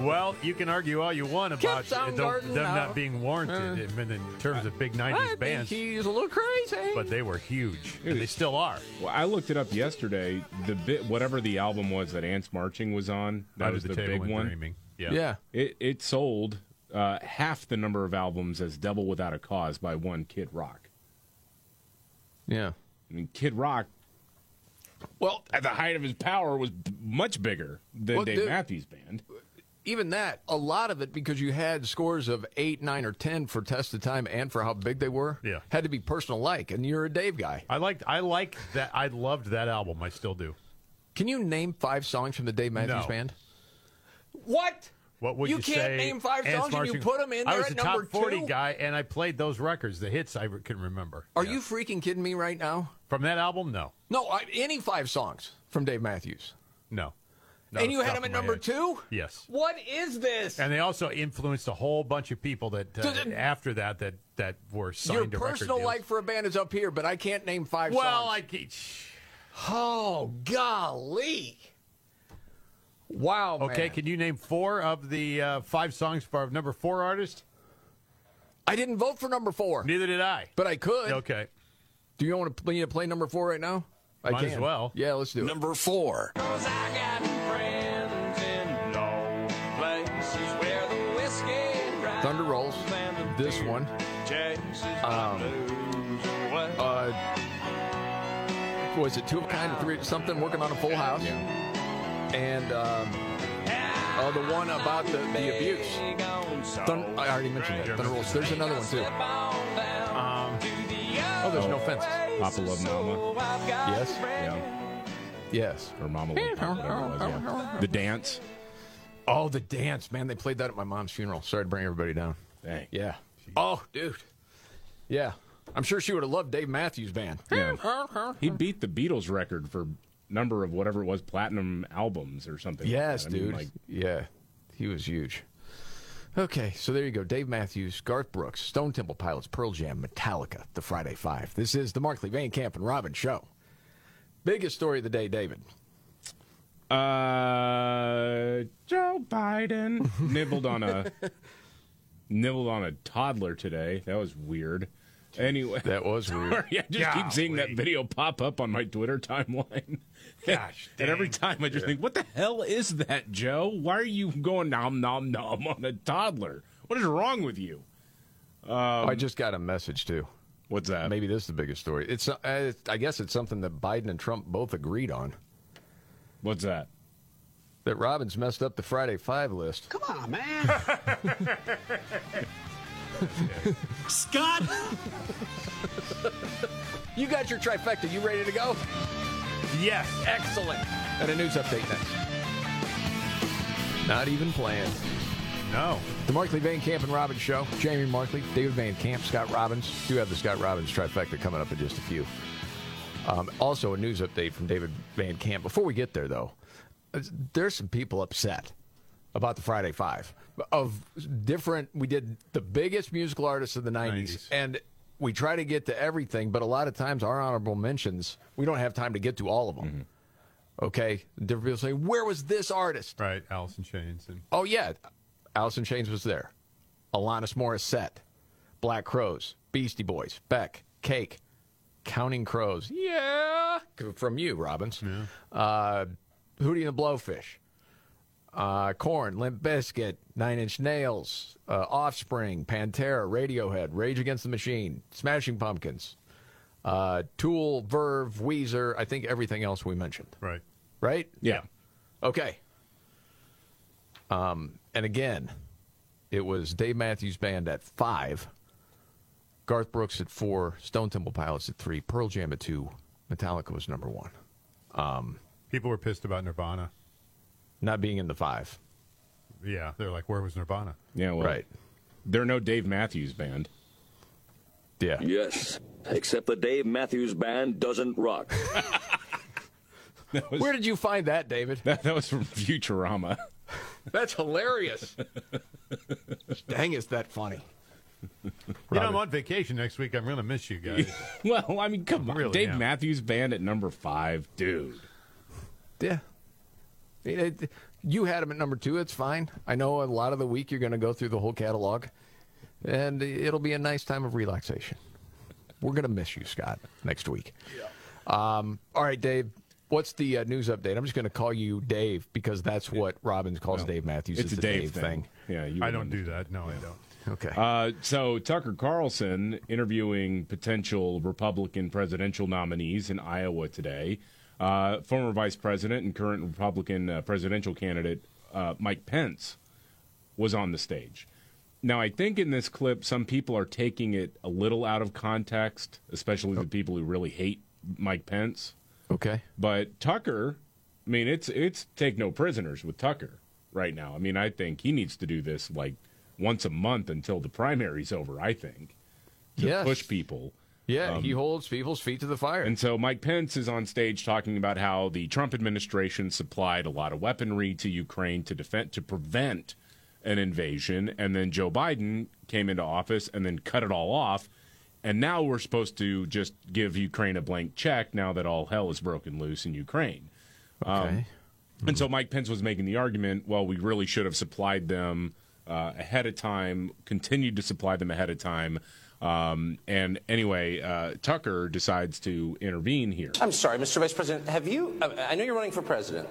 Well, you can argue all you want about Kept them, them not being warranted in, in terms of big 90s I think bands, he's a little crazy. but they were huge. And they still are. Well, I looked it up yesterday. The bit, whatever the album was that Ants Marching was on, that Under was the the, big one. Dreaming. Yeah. yeah. It it sold uh, half the number of albums as Devil Without a Cause by one Kid Rock. Yeah. I mean, Kid Rock, well, at the height of his power, was much bigger than Well, Dave dude- Matthews Band. Even that, a lot of it, because you had scores of eight, nine, or ten for test of time and for how big they were, Yeah. had to be personal like, and you're a Dave guy. I liked. I like that. I loved that album. I still do. Can you name five songs from the Dave Matthews No. Band? What? What would You you, can't say? name five songs and you put them in I there was at a top number forty two? guy, and I played those records, the hits I can remember. Are you freaking kidding me right now? From that album, no, No, I, any five songs from Dave Matthews. no. No, and you had him at number head. two? Yes. What is this? And they also influenced a whole bunch of people that uh, it- after that that that were signed Your personal like for a band is up here, but I can't name five Well, songs. I Oh, golly. Wow, okay. man. Can you name four of the uh, five songs for number four artist? I didn't vote for number four. Neither did I. But I could. Okay. Do you want to play, play number four right now? I Might as can. well. Yeah, let's do it. Number four. Thunder Rolls. This one. Um, uh, was it two of a kind or three something? Working on a full house. And um, oh, the one about the, the abuse. Thun- I already mentioned that. Thunder Rolls. There's another one too. Um, oh, there's no fence. Papa Love Mama. Yes. Yeah. Yes. Or Mama Love Papa, whatever it was, yeah. The Dance. Oh, the dance, man! They played that at my mom's funeral. Sorry to bring everybody down. Dang. Yeah. Oh, dude. Yeah. I'm sure she would have loved Dave Matthews Band. Yeah. He beat the Beatles record for number of whatever it was platinum albums or something. like Yes, that. I mean, dude. like, yeah, he was huge. Okay, so there you go. Dave Matthews, Garth Brooks, Stone Temple Pilots, Pearl Jam, Metallica, the Friday Five. This is the Markley Van Camp and Robin Show. Biggest story of the day, David. Uh, Joe Biden nibbled on a nibbled on a toddler today. That was weird. Anyway, that was weird. Sorry, I just keep seeing that video pop up on my Twitter timeline. Gosh, and every time I just Yeah. think, what the hell is that, Joe? Why are you going nom nom nom on a toddler? What is wrong with you? Um, I just got a message too. What's that? Maybe this is the biggest story. It's, uh, it's I guess it's something that Biden and Trump both agreed on. What's that? That Robbins messed up the Friday Five list. Come on, man. Scott! you got your trifecta. You ready to go? Yes. Excellent. And a news update next. Not even planned. No. The Markley Van Camp and Robbins Show. Jamie Markley, David Van Camp, Scott Robbins. Do have the Scott Robbins trifecta coming up in just a few. Um, also, a news update from David Van Camp. Before we get there, though, there's some people upset about the Friday Five of different. We did the biggest musical artists of the '90s, and we try to get to everything, but a lot of times our honorable mentions, we don't have time to get to all of them. Okay, different people say, "Where was this artist?" Right, Alice in Chains and Oh yeah, Alice in Chains was there. Alanis Morissette, Black Crowes, Beastie Boys, Beck, Cake, Counting Crows. Yeah, from you, Robbins. Uh, Hootie and the Blowfish, uh, Korn, Limp Bizkit, Nine Inch Nails, uh, Offspring, Pantera, Radiohead, Rage Against the Machine, Smashing Pumpkins, uh, Tool, Verve, Weezer. I think everything else we mentioned. Right. Right. Yeah. Okay. Um, and again, it was Dave Matthews Band at five, Garth Brooks at four, Stone Temple Pilots at three, Pearl Jam at two, Metallica was number one. Um, People were pissed about Nirvana. Not being in the five. Yeah, they're like, where was Nirvana? Yeah, well, Right. They're no Dave Matthews Band. Yeah. Yes, except the Dave Matthews Band doesn't rock. Where did you find that, David? That, that was from Futurama. That's hilarious. Dang, is that funny? You know, I'm on vacation next week. I'm going to miss you guys. well, I mean, come on. Really Dave am. Matthews Band at number five, dude. Yeah. It- you had him at number two. It's fine. I know a lot of the week you're going to go through the whole catalog, and it'll be a nice time of relaxation. We're going to miss you, Scott, next week. Um, all right, Dave. What's the uh, news update? I'm just going to call you Dave because that's what Robbins calls Dave Matthews. It's a the Dave thing. Yeah, you I don't do that. No, I don't. Okay. Uh, so Tucker Carlson interviewing potential Republican presidential nominees in Iowa today. Uh, former Vice President and current Republican uh, presidential candidate uh, Mike Pence was on the stage. Now, I think in this clip, some people are taking it a little out of context, especially the people who really hate Mike Pence. Okay. But Tucker, I mean, it's it's take no prisoners with Tucker right now. I mean, I think he needs to do this like once a month until the primary's over. I think to Yes. push people. Yeah, Um, he holds people's feet to the fire. And so Mike Pence is on stage talking about how the Trump administration supplied a lot of weaponry to Ukraine to defend to prevent an invasion, and then Joe Biden came into office and then cut it all off. And now we're supposed to just give Ukraine a blank check now that all hell is broken loose in Ukraine. Um, Okay. and so Mike Pence was making the argument, well, we really should have supplied them uh, ahead of time, continued to supply them ahead of time. Um, and anyway, uh, Tucker decides to intervene here. I'm sorry, Mr. Vice President. Have you? uh, I know you're running for president.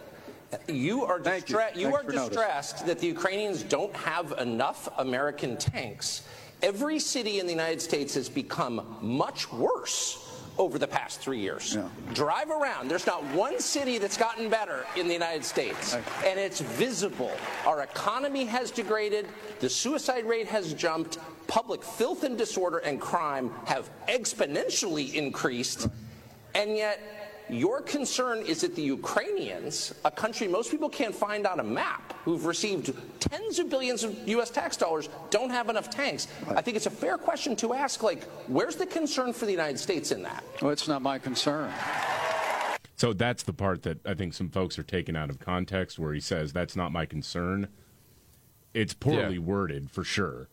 You are distra- you. Thanks are for noticing. distressed that the Ukrainians don't have enough American tanks. Every city in the United States has become much worse over the past three years. Drive around. There's not one city that's gotten better in the United States. And it's visible. Our economy has degraded. The suicide rate has jumped. Public filth and disorder and crime have exponentially increased. And yet, your concern is that the Ukrainians, a country most people can't find on a map, who've received tens of billions of U.S. tax dollars, don't have enough tanks. I think it's a fair question to ask, like, where's the concern for the United States in that? Well, it's not my concern. So that's the part that I think some folks are taken out of context where he says, that's not my concern. It's poorly Yeah. worded for sure.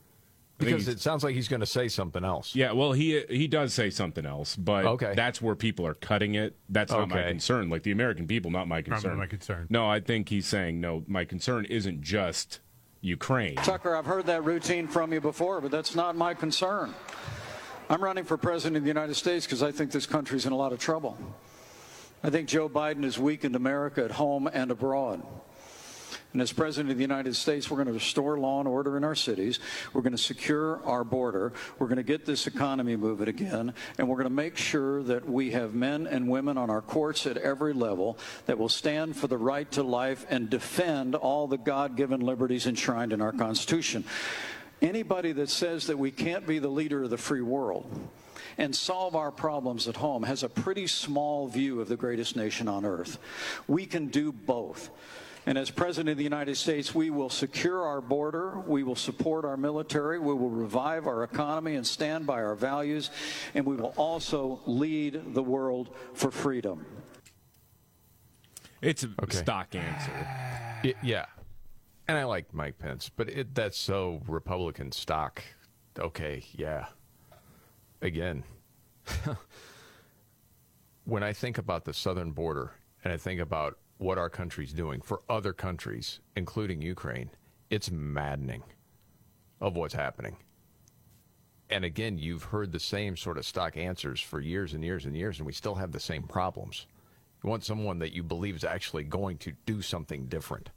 I think Because it sounds like he's going to say something else. Yeah, well, he he does say something else, but Okay. that's where people are cutting it. That's not my concern. Like the American people, not my Not concern. my concern. No, I think he's saying no. My concern isn't just Ukraine. Tucker, I've heard that routine from you before, but that's not my concern. I'm running for president of the United States because I think this country's in a lot of trouble. I think Joe Biden has weakened America at home and abroad. And as President of the United States, we're going to restore law and order in our cities. We're going to secure our border. We're going to get this economy moving again. And we're going to make sure that we have men and women on our courts at every level that will stand for the right to life and defend all the God given liberties enshrined in our Constitution. Anybody that says that we can't be the leader of the free world and solve our problems at home has a pretty small view of the greatest nation on earth. We can do both. And as President of the United States, we will secure our border, we will support our military, we will revive our economy and stand by our values, and we will also lead the world for freedom. It's a stock answer. Y- yeah. And I like Mike Pence, but it, that's so Republican stock. Okay, yeah. Again, when I think about the southern border and I think about what our country's doing for other countries, including Ukraine, it's maddening of what's happening. And again, you've heard the same sort of stock answers for years and years and years, and we still have the same problems. You want someone that you believe is actually going to do something different.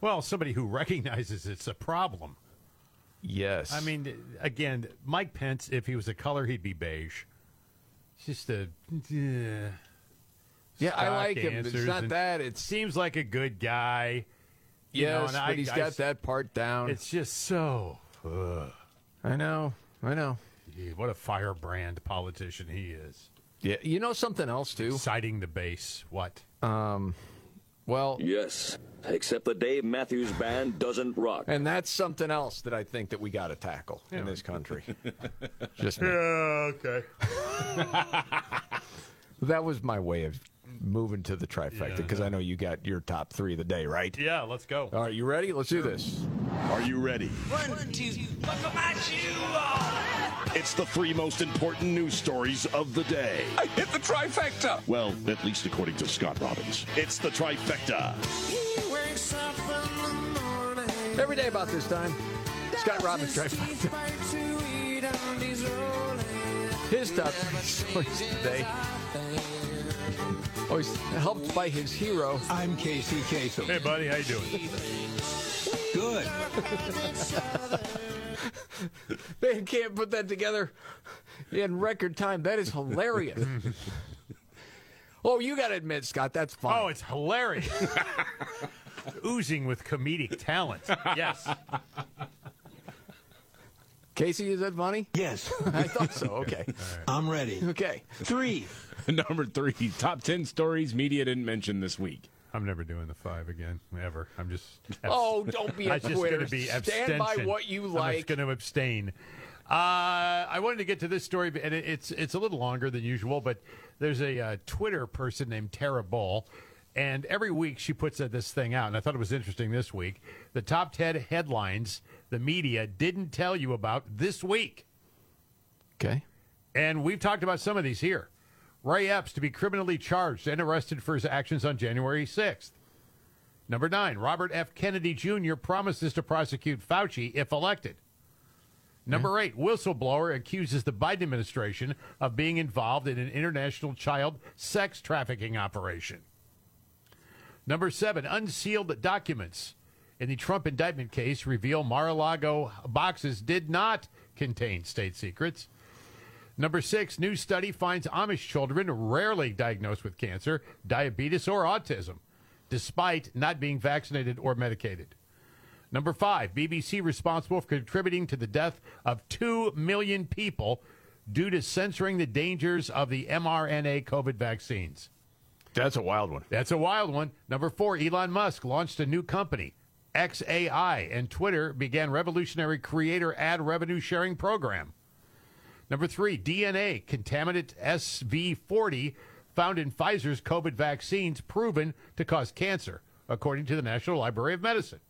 Well, somebody who recognizes it's a problem. Yes. I mean, again, Mike Pence, if he was a color, he'd be beige. It's just a. Uh, Yeah, I like him. It's not and that. It seems like a good guy. you know, Yes, and but I- he's I got s- that part down. It's just so. ugh. I know. I know. Gee, what a firebrand politician he is. Yeah, you know something else too. Citing the base. What? Um, well, Yes, except the Dave Matthews Band doesn't rock. and that's something else that I think that we got to tackle in this country. Just me. okay. that was my way of moving to the trifecta Yeah, because I know you got your top three of the day, right? Yeah, let's go. All right, you ready? Let's do this. Are you ready? One, two, buckle my shoe It's the three most important news stories of the day. I hit the trifecta. Well, at least according to Scott Robbins. It's the trifecta. He wakes up in the morning. Every day about this time, Scott Robbins trifecta. His top three stories today. Oh, Always helped by his hero. I'm Casey Kasem. Hey, buddy, how you doing? Good. Man can't put that together in record time. That is hilarious. oh, you got to admit, Scott, that's fun. Oh, it's hilarious. Oozing with comedic talent. Yes. Casey, is that funny? Yes. I thought so. Okay. I'm ready. Okay. Three. Number three, top 10 stories media didn't mention this week. I'm never doing the five again, ever. I'm just. Oh, don't be a I'm just going to be Stand by what you like. I'm just going to abstain. Uh, I wanted to get to this story, and it- it's it's a little longer than usual. But there's a uh, Twitter person named Tara Bull, and every week she puts uh, this thing out. And I thought it was interesting this week. The top ten headlines the media didn't tell you about this week. Okay. And we've talked about some of these here. Ray Epps to be criminally charged and arrested for his actions on January 6th. Number nine, Robert F. Kennedy Jr. promises to prosecute Fauci if elected. Number eight, whistleblower accuses the Biden administration of being involved in an international child sex trafficking operation. Number seven, unsealed documents in the Trump indictment case reveal Mar-a-Lago boxes did not contain state secrets. Number six, new study finds Amish children rarely diagnosed with cancer, diabetes, or autism, despite not being vaccinated or medicated. Number five, BBC responsible for contributing to the death of 2 million people due to censoring the dangers of the mRNA COVID vaccines. That's a wild one. That's a wild one. Number four, Elon Musk launched a new company, XAI, and Twitter began revolutionary creator ad revenue sharing program. Number three, DNA contaminant SV40 found in Pfizer's COVID vaccines proven to cause cancer, according to the National Library of Medicine.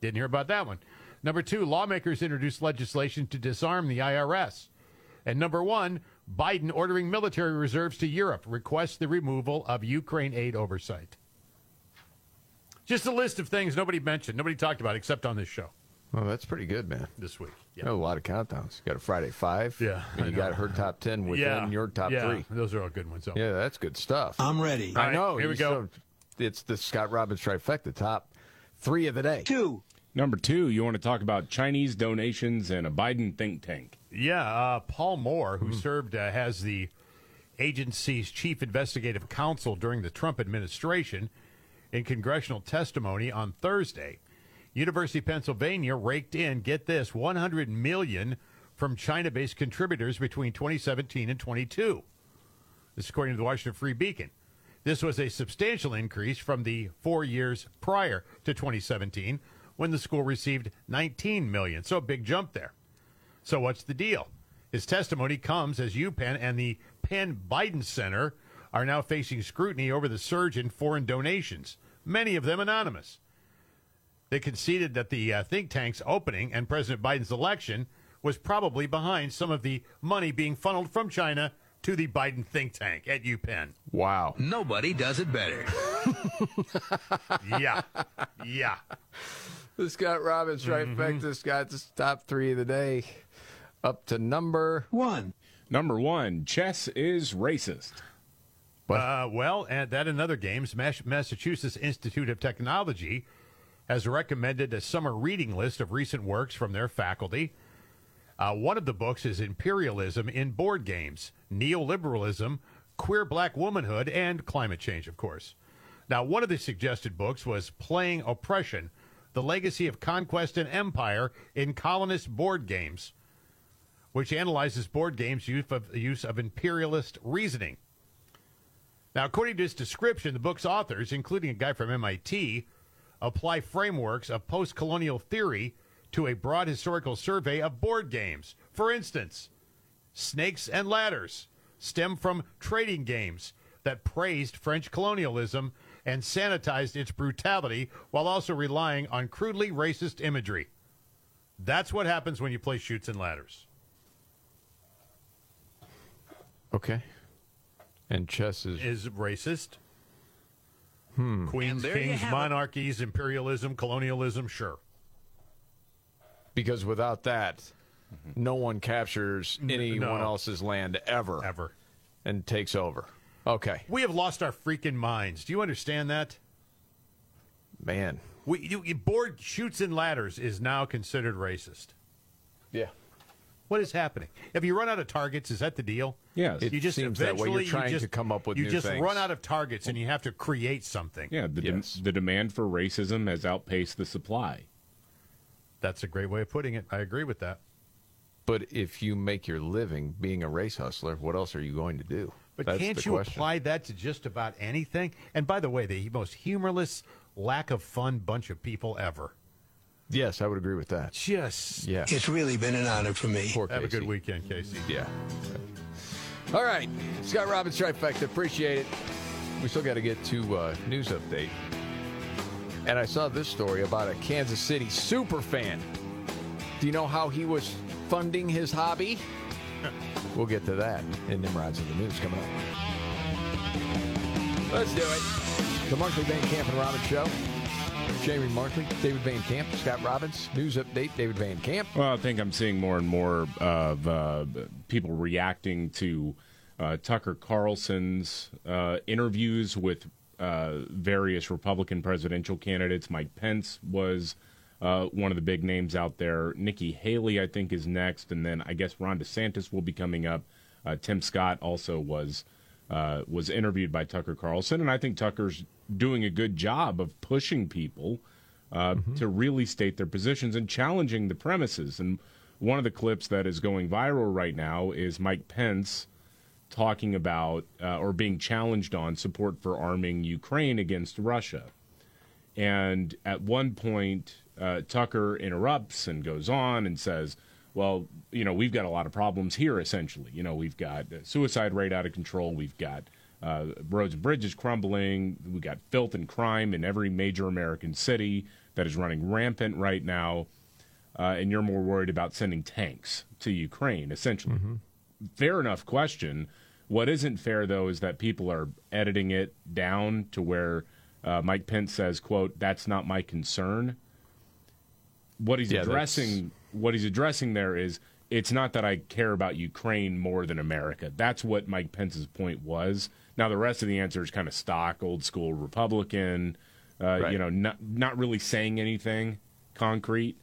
Didn't hear about that one. Number two, lawmakers introduced legislation to disarm the IRS. And number one, Biden ordering military reserves to Europe, requests the removal of Ukraine aid oversight. Just a list of things nobody mentioned, nobody talked about except on this show Well, that's pretty good, man. this week. You got a lot of countdowns. You got a Friday five. Yeah, And you got her top ten within yeah, your top yeah, three. Those are all good ones. though. Yeah, that's good stuff. I'm ready. I All know. right, here we go. so- it's the Scott Robbins trifecta, top three of the day. Two. Number two, you want to talk about Chinese donations and a Biden think tank. Yeah, uh, Paul Moore, who served uh, as the agency's chief investigative counsel during the Trump administration, in congressional testimony on Thursday, University of Pennsylvania raked in, get this, 100 million from China-based contributors between 2017 and 22. This is according to the Washington Free Beacon. This was a substantial increase from the four years prior to 2017 when the school received 19 million. So a big jump there. So what's the deal? His testimony comes as UPenn and the Penn Biden Center are now facing scrutiny over the surge in foreign donations, many of them anonymous. They conceded that the uh, think tank's opening and President Biden's election was probably behind some of the money being funneled from China to the Biden think tank at UPenn. Wow. Nobody does it better. yeah. Yeah. The Scott Robbins trifecta's got the top three of the day. Up to number one. Number one, chess is racist. Uh, well, and that and other games, Massachusetts Institute of Technology has recommended a summer reading list of recent works from their faculty. Uh, one of the books is Imperialism in Board Games, Neoliberalism, Queer Black Womanhood, and Climate Change, of course. Now, one of the suggested books was Playing Oppression The Legacy of Conquest and Empire in Colonist Board Games, which analyzes board games' use of, use of imperialist reasoning. Now, according to its description, the book's authors, including a guy from MIT, apply frameworks of post colonial theory to a broad historical survey of board games. For instance, Snakes and Ladders stem from trading games that praised French colonialism and sanitized its brutality while also relying on crudely racist imagery. That's what happens when you play Chutes and Ladders. Okay. And chess is Is racist. Hmm. Queens, And there you kings, have it. monarchies, imperialism, colonialism, sure. because without that, no one captures anyone no. else's land ever, Ever. and takes over. Okay, We have lost our freaking minds. Do you understand that? man. We you, you- board Chutes and Ladders is now considered racist. Yeah. What is happening? Have you run out of targets? Is that the deal? Yes. It you just seems that way. You're eventually you trying just- to come up with you new just things. run out of targets and you have to create something. Yeah, the, Yes. the demand for racism has outpaced the supply. That's a great way of putting it. I agree with that. But if you make your living being a race hustler, what else are you going to do? But That's can't you question. apply that to just about anything? And by the way, the most humorless, lack of fun bunch of people ever. Yes, I would agree with that. Just Yeah. It's really been an honor for me. Poor have a good weekend, Casey. Yeah. All right, Scott Robbins trifecta. Appreciate it. We still got to get to uh, news update. And I saw this story about a Kansas City super fan. Do you know how he was funding his hobby? we'll get to that in Nimrods of the news coming up. Let's do it. The Markley Van Camp and Robbins Show. Jamie Markley, David Van Camp, Scott Robbins. News update, David Van Camp. Well, I think I'm seeing more and more of uh, people reacting to uh, Tucker Carlson's uh, interviews with uh, various Republican presidential candidates. Mike Pence was uh, one of the big names out there. Nikki Haley, I think, is next, and then I guess Ron DeSantis will be coming up. Uh, Tim Scott also was uh, was interviewed by Tucker Carlson, and I think Tucker's doing a good job of pushing people uh, to really state their positions and challenging the premises. And one of the clips that is going viral right now is Mike Pence talking about uh, or being challenged on support for arming Ukraine against Russia. And at one point, uh, Tucker interrupts and goes on and says, well, you know, we've got a lot of problems here, essentially. You know, we've got suicide rate out of control. We've got uh, roads and bridges crumbling. We've got filth and crime in every major American city that is running rampant right now. Uh, and you're more worried about sending tanks to Ukraine, essentially. Fair enough question. What isn't fair, though, is that people are editing it down to where uh, Mike Pence says, "quote That's not my concern." What he's Yeah, addressing, what he's addressing there is, it's not that I care about Ukraine more than America. That's what Mike Pence's point was. Now the rest of the answer is kind of stock, old school Republican. Uh, Right. You know, not not really saying anything concrete.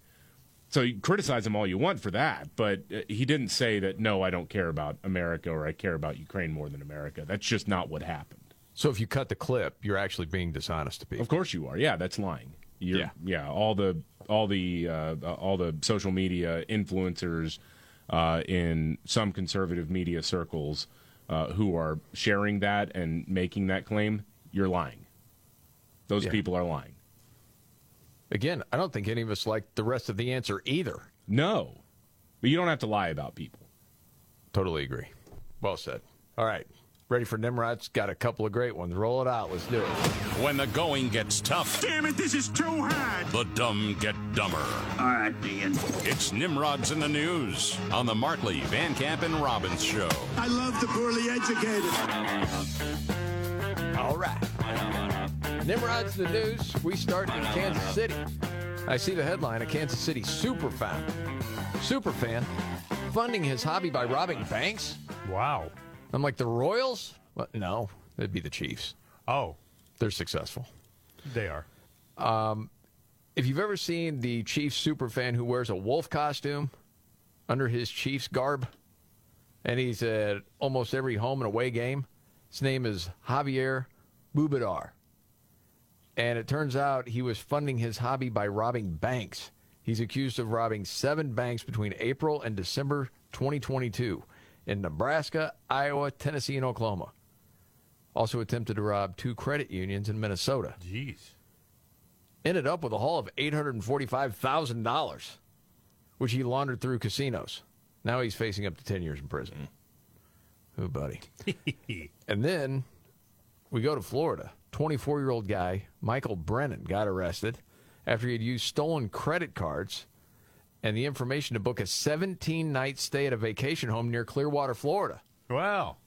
So you criticize him all you want for that, but uh, he didn't say that. No, I don't care about America or I care about Ukraine more than America. That's just not what happened. So if you cut the clip, you're actually being dishonest to people. Of course you are. Yeah, that's lying. You're, Yeah. yeah, All the all the uh, all the social media influencers uh, in some conservative media circles uh, who are sharing that and making that claim. you're lying. Those Yeah. people are lying. Again, I don't think any of us like the rest of the answer either. No. But you don't have to lie about people. Totally agree. Well said. All right. Ready for Nimrod's got a couple of great ones. Roll it out. Let's do it. When the going gets tough, Damn it, this is too hard. the dumb get dumber. All right, Ian. It's Nimrod's in the news on the Markley, Van Camp, and Robbins show. I love the poorly educated. All right. Nimrod's the news. We start in Kansas City. I see the headline a Kansas City superfan. Superfan funding his hobby by robbing banks? Wow. I'm like, the Royals? No, it'd be the Chiefs. Oh, They're successful. they are. Um, if you've ever seen the Chiefs superfan who wears a wolf costume under his Chiefs garb, and he's at almost every home and away game, his name is Javier Babudar. And it turns out he was funding his hobby by robbing banks. He's accused of robbing seven banks between April and December 2022 in Nebraska, Iowa, Tennessee, and Oklahoma. Also attempted to rob two credit unions in Minnesota Jeez. ended up with a haul of $845,000, which he laundered through casinos. Now he's facing up to 10 years in prison. Oh, buddy. and then we go to Florida. 24 year old guy, Michael Brennan, got arrested after he had used stolen credit cards and the information to book a 17 night stay at a vacation home near Clearwater, Florida. Wow.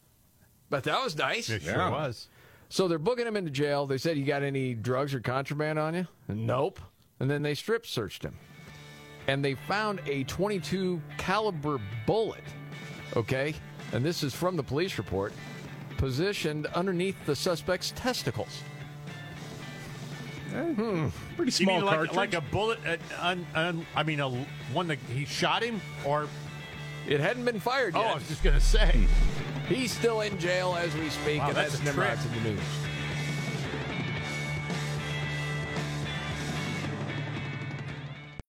But that was nice. It sure was. So they're booking him into jail. They said, You got any drugs or contraband on you? Nope. And then they strip searched him. And they found a 22 caliber bullet. Okay? And this is from the police report, positioned underneath the suspect's testicles. Hmm. Pretty You small mean like, cartridge. like a bullet? Uh, un, un, I mean, a one that he shot him, or It hadn't been fired oh, yet. I was just gonna say. He's still in jail as we speak, Wow, and that's that's, a Nimrod's trick. in the news.